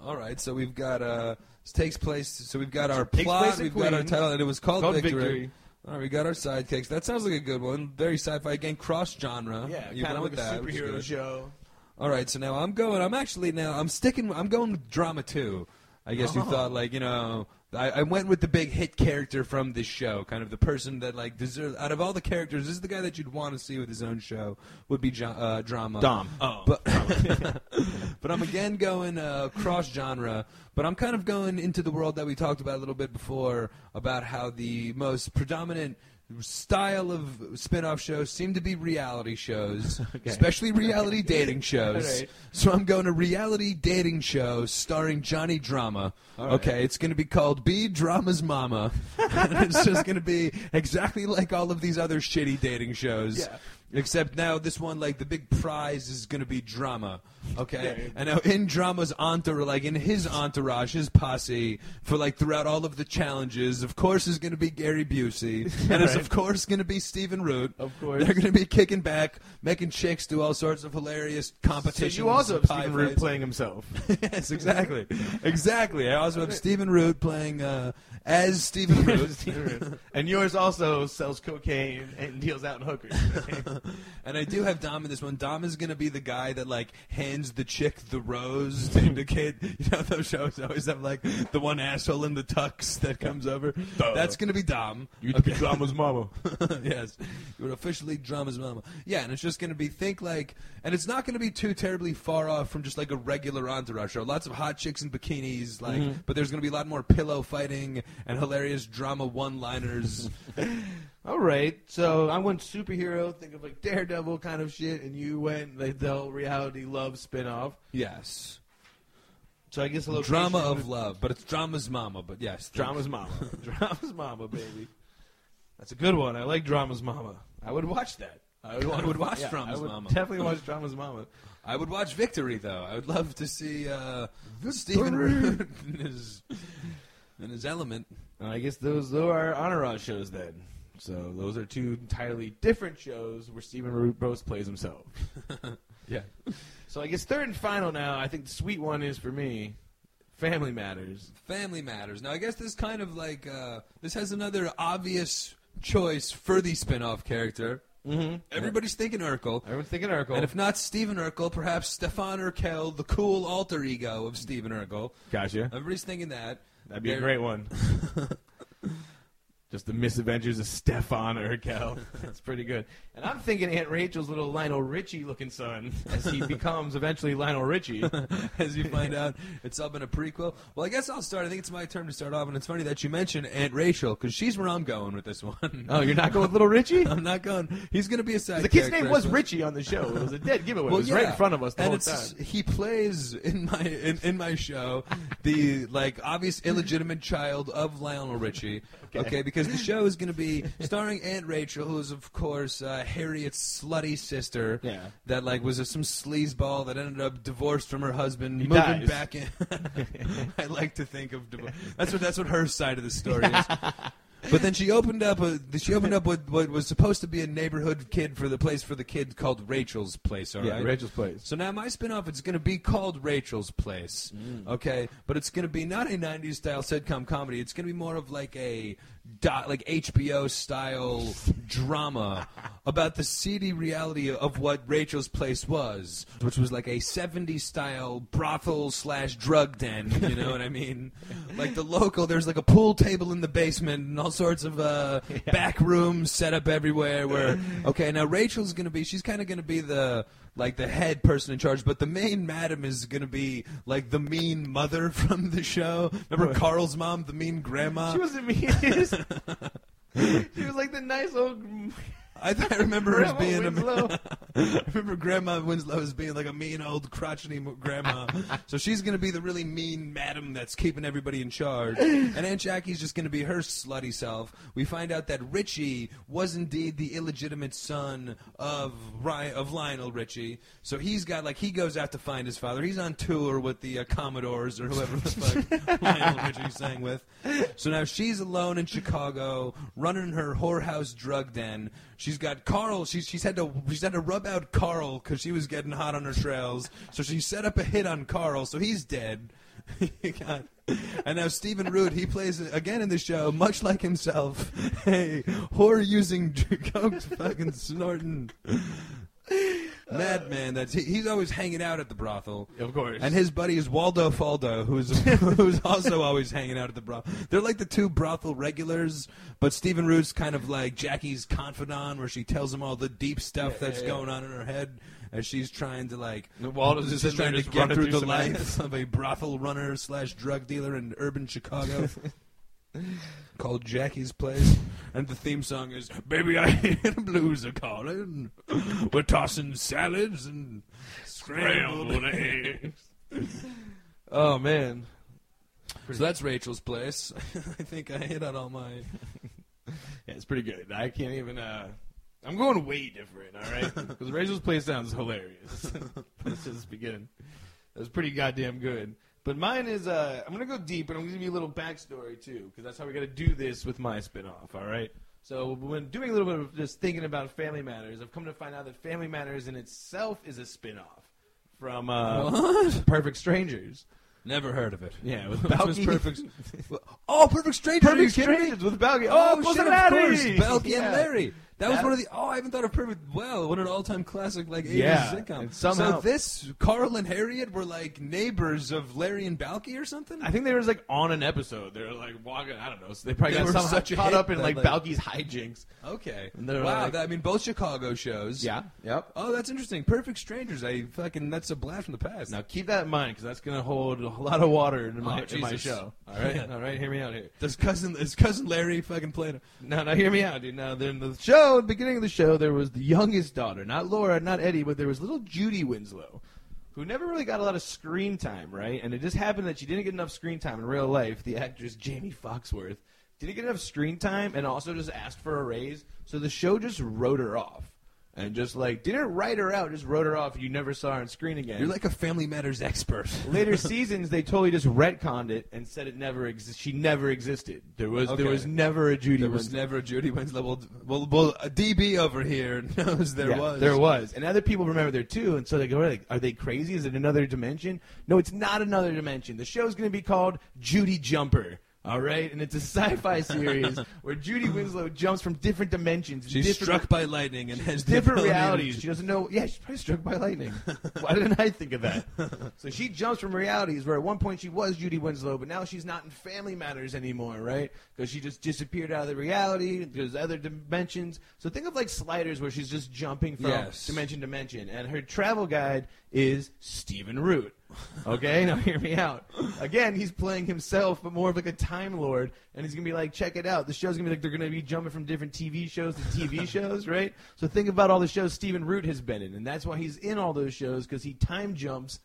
All right, so we've got uh, this takes place. So we've got our Takes plot, place in we've got our Queens. title, and it was called, Called Victory. All right, we got our sidekicks. That sounds like a good one. Very sci-fi again, cross genre. Yeah, you kind of like a with that, which is superhero good. show. All right, so now I'm going. I'm actually now I'm sticking. I'm going with drama too. I guess you Oh. thought like you know I, I went with the big hit character from this show, kind of the person that like deserves out of all the characters. This is the guy that you'd want to see with his own show. Would be jo- uh, drama. Dom. Oh. But but I'm again going uh, cross genre. But I'm kind of going into the world that we talked about a little bit before about how the most predominant style of spin-off shows seem to be reality shows, especially reality dating shows. Right. So I'm going to reality dating show starring Johnny Drama. Right. Okay, it's going to be called Be Drama's Mama. and it's just going to be exactly like all of these other shitty dating shows. Yeah. Except now this one, like the big prize is going to be drama. Okay, and now in drama's entourage, like in his entourage, his posse, for like throughout all of the challenges, of course, is going to be Gary Busey, and it's of course going to be Stephen Root. Of course. they're going to be kicking back, making chicks do all sorts of hilarious So competitions. you also have pie Stephen Root fights. playing himself. yes, exactly, exactly. I also have Stephen Root playing uh, as Stephen Root. Stephen Root. And yours also sells cocaine and deals out in hookers. And I do have Dom in this one. Dom is going to be the guy that like hands the chick the rose to indicate. You know those shows always have like the one asshole in the tux that comes over. Duh. That's going to be Dom. you to be drama's mama. yes, you're officially drama's mama. Yeah, and it's just going to be think like, and it's not going to be too terribly far off from just like a regular entourage show. Lots of hot chicks in bikinis, like, Mm-hmm. but there's going to be a lot more pillow fighting and hilarious drama one-liners. All right, so I went superhero, think of like Daredevil kind of shit, and you went like the whole reality love spinoff. yes, So I guess a little drama of love, but it's drama's mama. But yes, think- Drama's Mama. Drama's Mama, baby. That's a good one. I like Drama's Mama. I would watch that. I would, I would watch yeah, Drama's I would Mama. Definitely watch Drama's Mama. I would watch Victory though. I would love to see uh, Stephen Root in his in his element. Uh, I guess those those are honor roll shows then. So those are two entirely different shows where Stephen Root plays himself. Yeah. So I guess third and final now. I think the sweet one is for me, Family Matters. Family Matters. Now, I guess this kind of like uh, this has another obvious choice for the spin-off character. Mm-hmm. Everybody's thinking Urkel. Everyone's thinking Urkel. And if not Stephen Urkel, perhaps Stefan Urkel, the cool alter ego of Stephen Urkel. gotcha, Everybody's thinking that. that'd be a They're- great one. Just the misadventures of Stefan Urkel. That's pretty good. And I'm thinking Aunt Rachel's little Lionel Richie looking son as he becomes eventually Lionel Richie. As you find out, it's all been a prequel. Well, I guess I'll start. I think it's my turn to start off, and it's funny that you mentioned Aunt Rachel because she's where I'm going with this one. Oh, you're not going with little Richie? I'm not going. He's going to be a side. The kid's name was. Richie on the show. It was a dead giveaway. Well, it was right in front of us the and whole it's, time. he plays in my in, in my show the like obvious illegitimate child of Lionel Richie. Okay, because the show is going to be starring Aunt Rachel, who is of course uh, Harriet's slutty sister. Yeah. that like was a, some sleazeball that ended up divorced from her husband, He moving dies. back in. I like to think of divorce. That's what that's what her side of the story is. But then she opened up a she opened up with what was supposed to be a neighborhood kid for the place for the kid called Rachel's Place. All right, yeah, Rachel's place. so now my spin-off it's going to be called Rachel's Place. Mm. Okay, but it's going to be not a 90s style sitcom comedy. It's going to be more of like a dot, like HBO style drama about the seedy reality of what Rachel's Place was, which was like a 70s style brothel slash drug den, you know what I mean? Like the local there's like a pool table in the basement and all sorts of uh, back rooms set up everywhere where okay, now Rachel's going to be she's kind of going to be the like the head person in charge, but the main madam is gonna be like the mean mother from the show. Remember Carl's mom, the mean grandma? She wasn't mean. she was like the nice old. I, th- I remember her as Grandma being Winslow. a. I remember Grandma Winslow as being like a mean old crotchety mo- grandma. so she's gonna be the really mean madam that's keeping everybody in charge, and Aunt Jackie's just gonna be her slutty self. We find out that Richie was indeed the illegitimate son of Ry- of Lionel Richie. So he's got like he goes out to find his father. He's on tour with the uh, Commodores or whoever the fuck Lionel Richie sang with. So now she's alone in Chicago, running her whorehouse drug den. She's got Carl. She's she's had to she's had to rub out Carl because she was getting hot on her trails. So she set up a hit on Carl. So he's dead. Got- and now Stephen Root, he plays again in the show, much like himself, a whore using coke, fucking snorting madman. That's he, he's always hanging out at the brothel. Of course. And his buddy is Waldo Faldo, who's who's also always hanging out at the brothel. They're like the two brothel regulars, but Stephen Root's kind of like Jackie's confidant, where she tells him all the deep stuff that's yeah, yeah. going on in her head as she's trying to like. Waldo's just she's trying to get through through the life of a brothel runner slash drug dealer in urban Chicago. Called Jackie's Place, and the theme song is "Baby, I hear the blues are calling. We're tossing salads and scrambled eggs." oh man. So that's Rachel's place. I think I hit on all my. Yeah, it's pretty good. I can't even. uh I'm going way different. All right, because Rachel's place sounds hilarious. Let's just begin. That was pretty goddamn good. But mine is. uh I'm gonna go deep, and I'm gonna give you a little backstory too, because that's how we got to do this with my spinoff. All right. So when doing a little bit of just thinking about Family Matters, I've come to find out that Family Matters in itself is a spinoff from uh? Perfect Strangers. Never heard of it. Yeah, with Balky. perfect. Oh, Perfect Strangers! Perfect? Strangers with Balky. Oh, Oh, shit, of course. Balky Yeah. and Larry. That was That- one of the. Oh, I haven't thought of Perfect. Well, what an all-time classic like 80s Yeah, sitcom. somehow- so this Carl and Harriet were like neighbors of Larry and Balky or something. I think they was like on an episode. They were like walking. I don't know. So they probably They got were somehow such caught up in like, like- Balky's hijinks. okay. Wow. like- that, I mean, both Chicago shows. Yeah. Yep. Oh, that's interesting. Perfect Strangers. I fucking that's a blast from the past. Now keep that in mind because that's gonna hold a lot of water in my, Oh, in my show. All right. All right. Hear me out here. Does cousin is cousin Larry fucking playing? No, no. Hear me out, dude. Now, they're in the show, at the beginning of the show, there was the youngest daughter, not Laura, not Eddie, but there was little Judy Winslow. Who never really got a lot of screen time, right? And it just happened that she didn't get enough screen time in real life. The actress Jaimee Foxworth didn't get enough screen time and also just asked for a raise. So the show just wrote her off. And just like didn't write her out, just wrote her off. You never saw her on screen again. You're like a Family Matters expert. Later seasons, they totally just retconned it and said it never exi- She never existed. There was Okay. there was never a Judy. There was Winslow. never a Judy Winslow. Well, well, well, a DB over here knows there Yeah, was. There was. And other people remember there too. And so they go, like, are they crazy? Is it another dimension? No, it's not another dimension. The show's going to be called Judy Jumper. All right, and it's a sci-fi series where Judy Winslow jumps from different dimensions. She's different, struck by lightning and has different realities. She doesn't know. Yeah, she's probably struck by lightning. Why didn't I think of that? So she jumps from realities where at one point she was Judy Winslow, but now she's not in Family Matters anymore, right? Because she just disappeared out of the reality. There's other dimensions. So think of like Sliders, where she's just jumping from Yes. dimension to dimension, and her travel guide is Stephen Root. Okay, now hear me out. Again, he's playing himself, but more of like a time lord, and he's gonna be like, check it out. The show's gonna be like they're gonna be jumping from different TV shows to TV shows, right? So think about all the shows Stephen Root has been in, and that's why he's in all those shows because he time jumps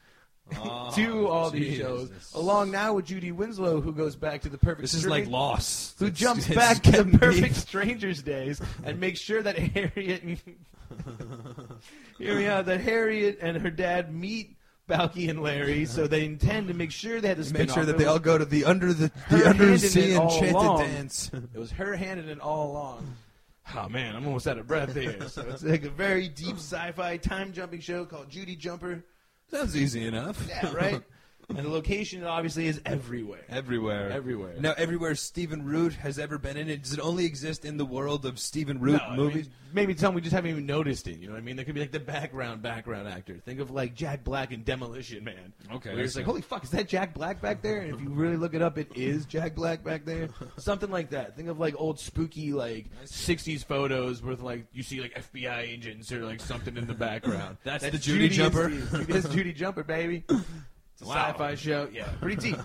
Oh, to all these shows. Along now with Judy Winslow, who goes back to the perfect. This is like Lost. Who It's- jumps it's back to the perfect strangers days and makes sure that Harriet, hear me out, that Harriet and her dad meet Balky and Larry, so they intend to make sure they had to spin Make sure that It they was- all go to the under the, Her the undersea it all enchanted along. dance. It was her handing it all along. Oh man, I'm almost out of breath here. So it's like a very deep sci-fi time jumping show called Judy Jumper. Sounds easy enough. Yeah, right. and the location obviously is everywhere. Everywhere. Everywhere. Now, everywhere Stephen Root has ever been in it, does it only exist in the world of Stephen Root No, I movies? mean, maybe some we just haven't even noticed it. You know what I mean? There could be like the background background actor. Think of like Jack Black in Demolition Man. Okay, Where it's like, holy fuck, is that Jack Black back there? And if you really look it up, it is Jack Black back there. Something like that. Think of like old spooky like '60s photos with like you see like FBI agents or like something in the background. That's the Judy Jumper. and Steve. That's Judy Jumper, baby. It's a Wow. sci-fi show. Yeah, pretty deep.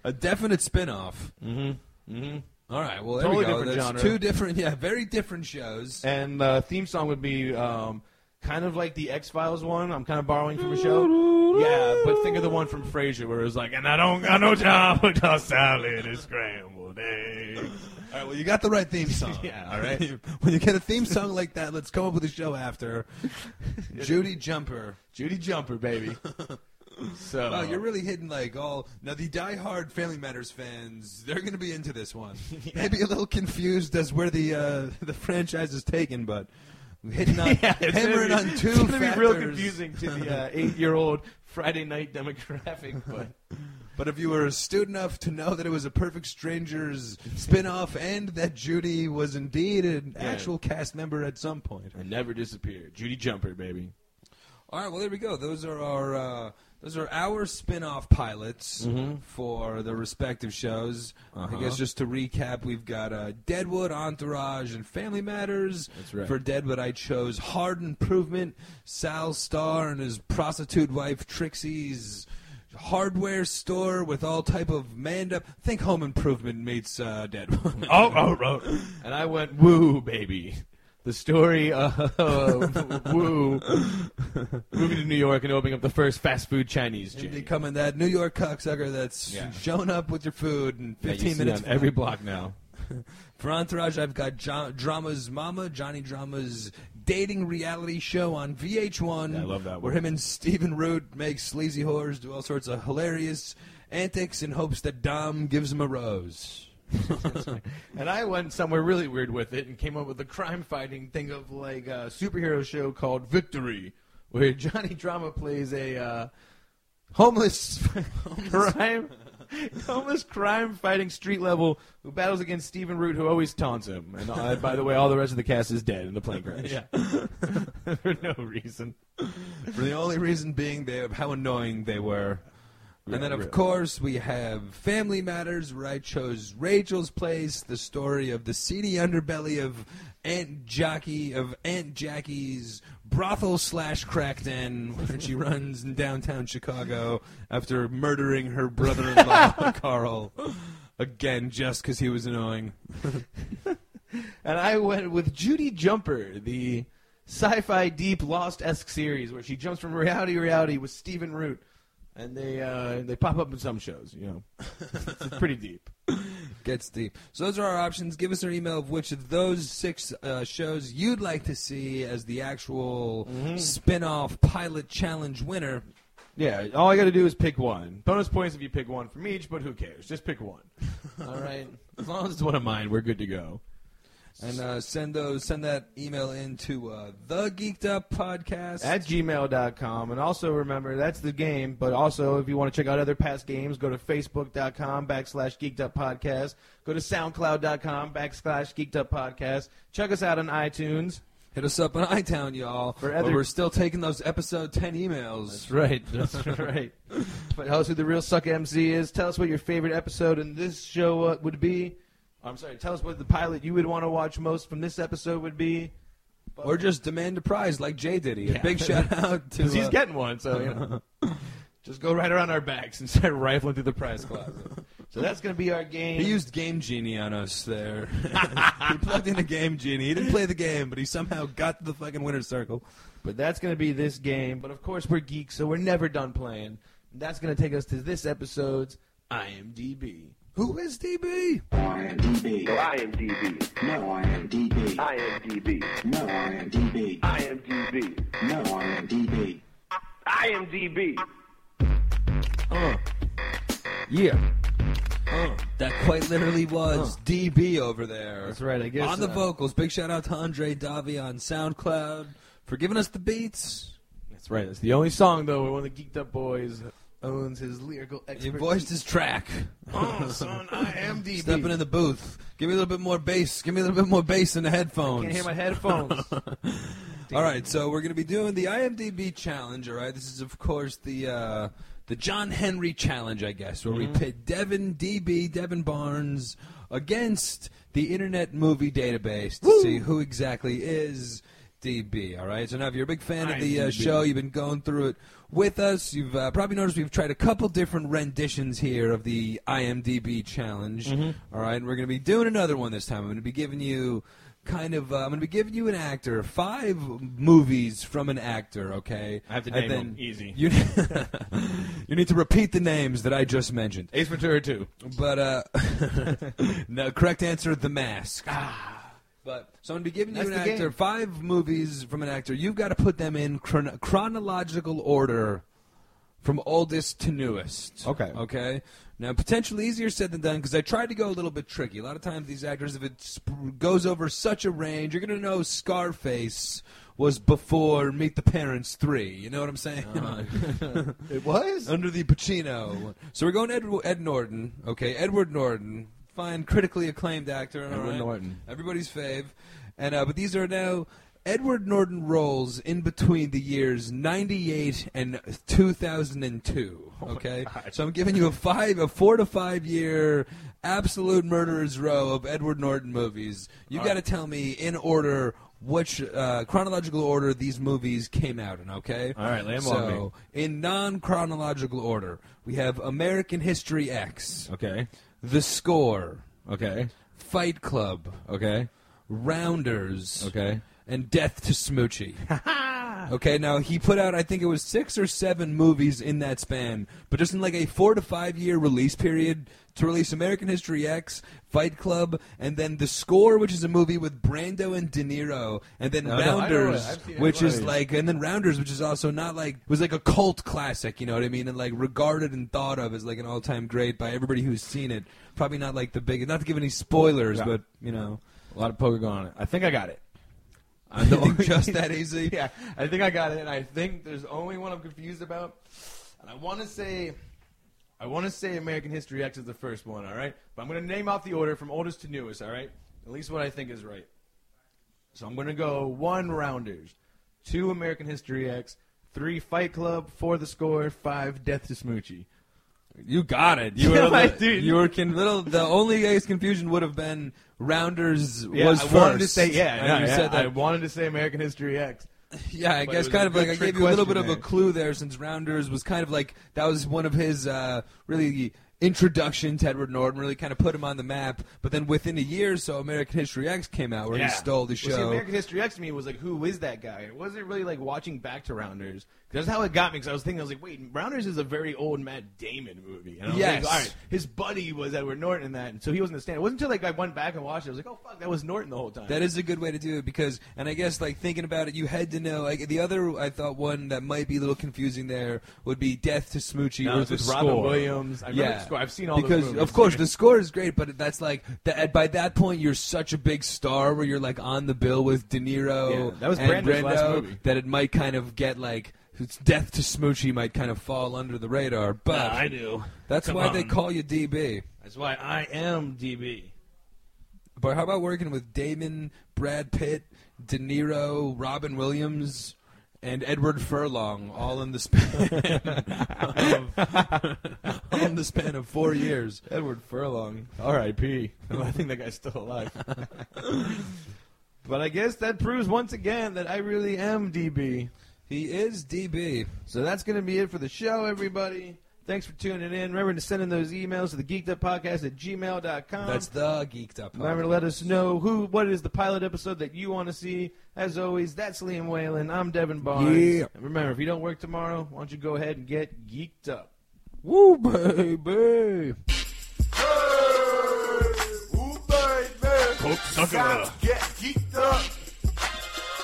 A definite spin-off. mm-hmm. Mm-hmm. All right, well, there Totally we go. different That's genre. two different, yeah, very different shows. And the theme song would be um, kind of like the X Files one. I'm kind of borrowing from a show. Yeah, but think of the one from Frasier where it was like, and I don't got no job without salad and scrambled eggs. All right, well, you got the right theme song. Yeah, all right. when you get a theme song like that, let's come up with a show after. Judy Jumper. Judy Jumper, baby. So Wow, you're really hitting like all now. The die-hard Family Matters fans, they're going to be into this one. Maybe a little confused as where the uh, the franchise is taken, but hitting on yeah, hammering on two It's gonna be real confusing to the uh, eight-year-old Friday night demographic, but But if you were astute enough to know that it was a Perfect Strangers spin-off and that Judy was indeed an Yeah. actual cast member at some point. I never disappeared. Judy Jumper, baby. All right, well there we go. Those are our uh, those are our spin-off pilots for the respective shows. I Uh-huh. guess just to recap, we've got uh, Deadwood, Entourage, and Family Matters. That's right. For Deadwood, I chose Hard Improvement, Sol Star and his prostitute wife Trixie's hardware store with all type of manned up. Think Home Improvement meets uh, Deadwood. Oh, oh, oh. And I went, woo, baby. The story of Woo moving to New York and opening up the first fast food Chinese And chain. becoming that New York cocksucker that's Yeah. showing up with your food in that you 15 see minutes. on every block now. For Entourage, I've got jo- Drama's Mama, Johnny Drama's dating reality show on VH1. Yeah, I love that Where one. him and Stephen Root make sleazy whores do all sorts of hilarious antics in hopes that Dom gives him a rose. And I went somewhere really weird with it and came up with a crime fighting thing of like a superhero show called Victory, where Johnny Drama plays a uh, homeless crime homeless crime fighting street level who battles against Stephen Root, who always taunts him. And uh, by the way, all the rest of the cast is dead in the plane crash. Yeah. for no reason. For the only reason being they how annoying they were. And then, of Really. course, we have Family Matters, where I chose Rachel's Place, the story of the seedy underbelly of Aunt Jackie, of Aunt Jackie's brothel slash crack den, where she runs in downtown Chicago after murdering her brother-in-law, Carl, again, just because he was annoying. And I went with Judy Jumper, the sci-fi deep Lost esque series where she jumps from reality to reality with Stephen Root, and they uh, they pop up in some shows. You know, it's pretty deep. gets deep. So those are our options. Give us an email of which of those six uh, shows you'd like to see as the actual spin-off pilot challenge winner. Yeah, all I got to do is pick one. Bonus points if you pick one from each, but who cares? Just pick one. all right. As long as it's one of mine, we're good to go. And uh, send those, send that email into uh, the Geeked Up Podcast. At gmail.com. And also remember, that's the game. But also, if you want to check out other past games, go to facebook.com backslash geeked up podcast. Go to soundcloud.com backslash geeked up podcast. Check us out on iTunes. Hit us up on iTown, y'all. For other- we're still taking those episode 10 emails. That's right. That's right. But tell us who the real suck MC is. Tell us what your favorite episode in this show uh, would be. I'm sorry. Tell us what the pilot you would want to watch most from this episode would be. Or just demand a prize like Jay did. Yeah. A big shout out to. he's uh, getting one, so you know. Just go right around our backs and start rifling through the prize closet. so that's going to be our game. He used Game Genie on us there. he plugged in a Game Genie. He didn't play the game, but he somehow got to the fucking winner's circle. But that's going to be this game. But of course, we're geeks, so we're never done playing. And that's going to take us to this episode's IMDb. Who is DB? I am DB. No I am DB. No I am DB. I am DB. No IMDb. IMDb. Uh. Yeah. Oh, that quite literally was DB over there. That's right, I guess, On the uh, vocals. Big shout out to Andre Davi on SoundCloud for giving us the beats. That's right. It's the only song, though, where one of the geeked up boys owns his lyrical He expertise. voiced his track. Oh, son, IMDb. Stepping in the booth. Give me a little bit more bass. Give me a little bit more bass in the headphones. Can't hear my headphones. All right, so we're going to be doing the IMDb challenge. All right, this is of course the uh, the John Henry challenge, I guess, where we pit Devin DB Devin Barnes against the Internet Movie Database to see who exactly is DB. All right, so now if you're a big fan of the uh, show, you've been going through it with us. You've uh, probably noticed we've tried a couple different renditions here of the IMDb challenge. All right, and we're going to be doing another one this time. I'm going to be giving you kind of. Uh, I'm going to be giving you an actor, five movies from an actor. Okay, I have to And name then them. Easy. You, you need to repeat the names that I just mentioned. Ace Ventura 2. But uh, no, correct answer: The Mask. But so I'm going to be giving you That's an the actor, game. five movies from an actor. You've got to put them in chron- chronological order, from oldest to newest. Okay. Okay. Now, potentially easier said than done because I tried to go a little bit tricky. A lot of times, these actors, if it sp- goes over such a range, you're going to know Scarface was before Meet the Parents three. You know what I'm saying? Uh-huh. It was? under the Pacino. So we're going Ed, Ed Norton. Okay, Edward Norton, fine, critically acclaimed actor. Edward right? Norton. everybody's fave. And uh, but these are now Edward Norton roles in between the years '98 and 2002. Okay, so I'm giving you a five, a four to five year absolute murderer's row of Edward Norton movies. You got to tell me in order. Which uh, chronological order these movies came out in? Okay. All right, lay so, in non chronological order, we have American History X, Okay. The Score, Okay. Fight Club, Okay. Rounders, Okay. and Death to Smoochy. okay, now he put out, I think it was six or seven movies in that span, but just in like a four to five year release period to release American History X, Fight Club, and then The Score, which is a movie with Brando and De Niro, and then No, no, Rounders, it. Which is like, and then Rounders, which is also not like, was like a cult classic, you know what I mean? And like regarded and thought of as like an all time great by everybody who's seen it. Probably not like the big, not to give any spoilers, Yeah. but, you know. A lot of poker going on it. I think I got it. I think just that easy. yeah, I think I got it, and I think there's only one I'm confused about. And I want to say, I want to say American History X is the first one, all right? But I'm going to name off the order from oldest to newest, all right? At least what I think is right. So I'm going to go one Rounders, two American History X, three Fight Club, four The Score, five Death to Smoochy. You got it. You were the, you were con- little. The only I guess, confusion would have been Rounders Yeah, was I first. wanted to say yeah, And no, you yeah, said I wanted to say American History X. yeah, I but it guess was kind a of like I trick gave you a little bit question of a there. clue there, since Rounders was kind of like that was one of his uh, really introduction to Edward Norton, really kind of put him on the map. But then within a year or so, American History X came out, where he stole the Well, see, show. American History X to me was like, who is that guy? It wasn't really like watching back to Rounders. 'Cause That's how it got me. Because I was thinking, I was like, wait, Rounders is a very old Matt Damon movie. And I was Yes. like, all right, his buddy was Edward Norton in that, and so he wasn't the stand. It wasn't until like I went back and watched it, I was like, oh fuck, that was Norton the whole time. That is a good way to do it because, and I guess like thinking about it, you had to know. Like the other, I thought one that might be a little confusing there would be Death to Smoochy No, versus with Robin Score. Williams. I remember yeah, score. I've seen all those because movies. of course the score is great, but that's like that. By that point, you're such a big star where you're like on the bill with De Niro Yeah, that was and Brando's last Brando, movie. that it might kind of get like. Death to Smoochy might kind of fall under the radar, but Nah, I do. that's Come why they call you DB. That's why I am DB. But how about working with Damon, Brad Pitt, De Niro, Robin Williams, and Edward Furlong, all in the span of, all in the span of four years? Edward Furlong, R.I.P. I think that guy's still alive. but I guess that proves once again that I really am DB. He is DB. So that's going to be it for the show, everybody. Thanks for tuning in. Remember to send in those emails to the geeked up podcast at gmail.com. That's the geeked up. Remember to let us know who, what is the pilot episode that you want to see. As always, that's Liam Whalen. I'm Devin Barnes. Yeah. And remember, if you don't work tomorrow, why don't you go ahead and get geeked up? Woo, baby. Cocksucker. Get geeked up.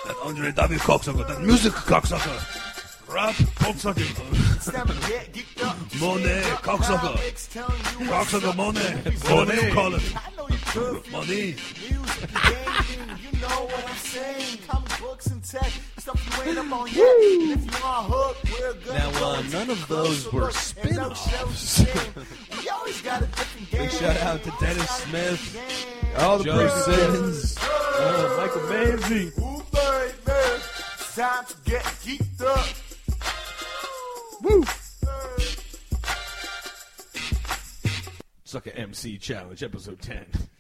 That Andre David cocksucker, that music cocksucker. Rap cocksucker. It's time to get geeked up. Monet, Stand up, cocksucker. comics telling you what's Cocksucker up. Monet. Before you- call it. I know you could. Money. Music, gaming, you know what I'm saying. Comic books and tech, stuff you ain't up on yet. If you on hook, we're gonna Now, uh, none of those were look. Spin-offs. show's the same. We always got a different game. Big shout out to Dennis Smith. All the Joe previous Simmons. Oh, Michael Manzi. Ooh, baby, time to get geeked up. Woo! Sucker MC Challenge, episode 10.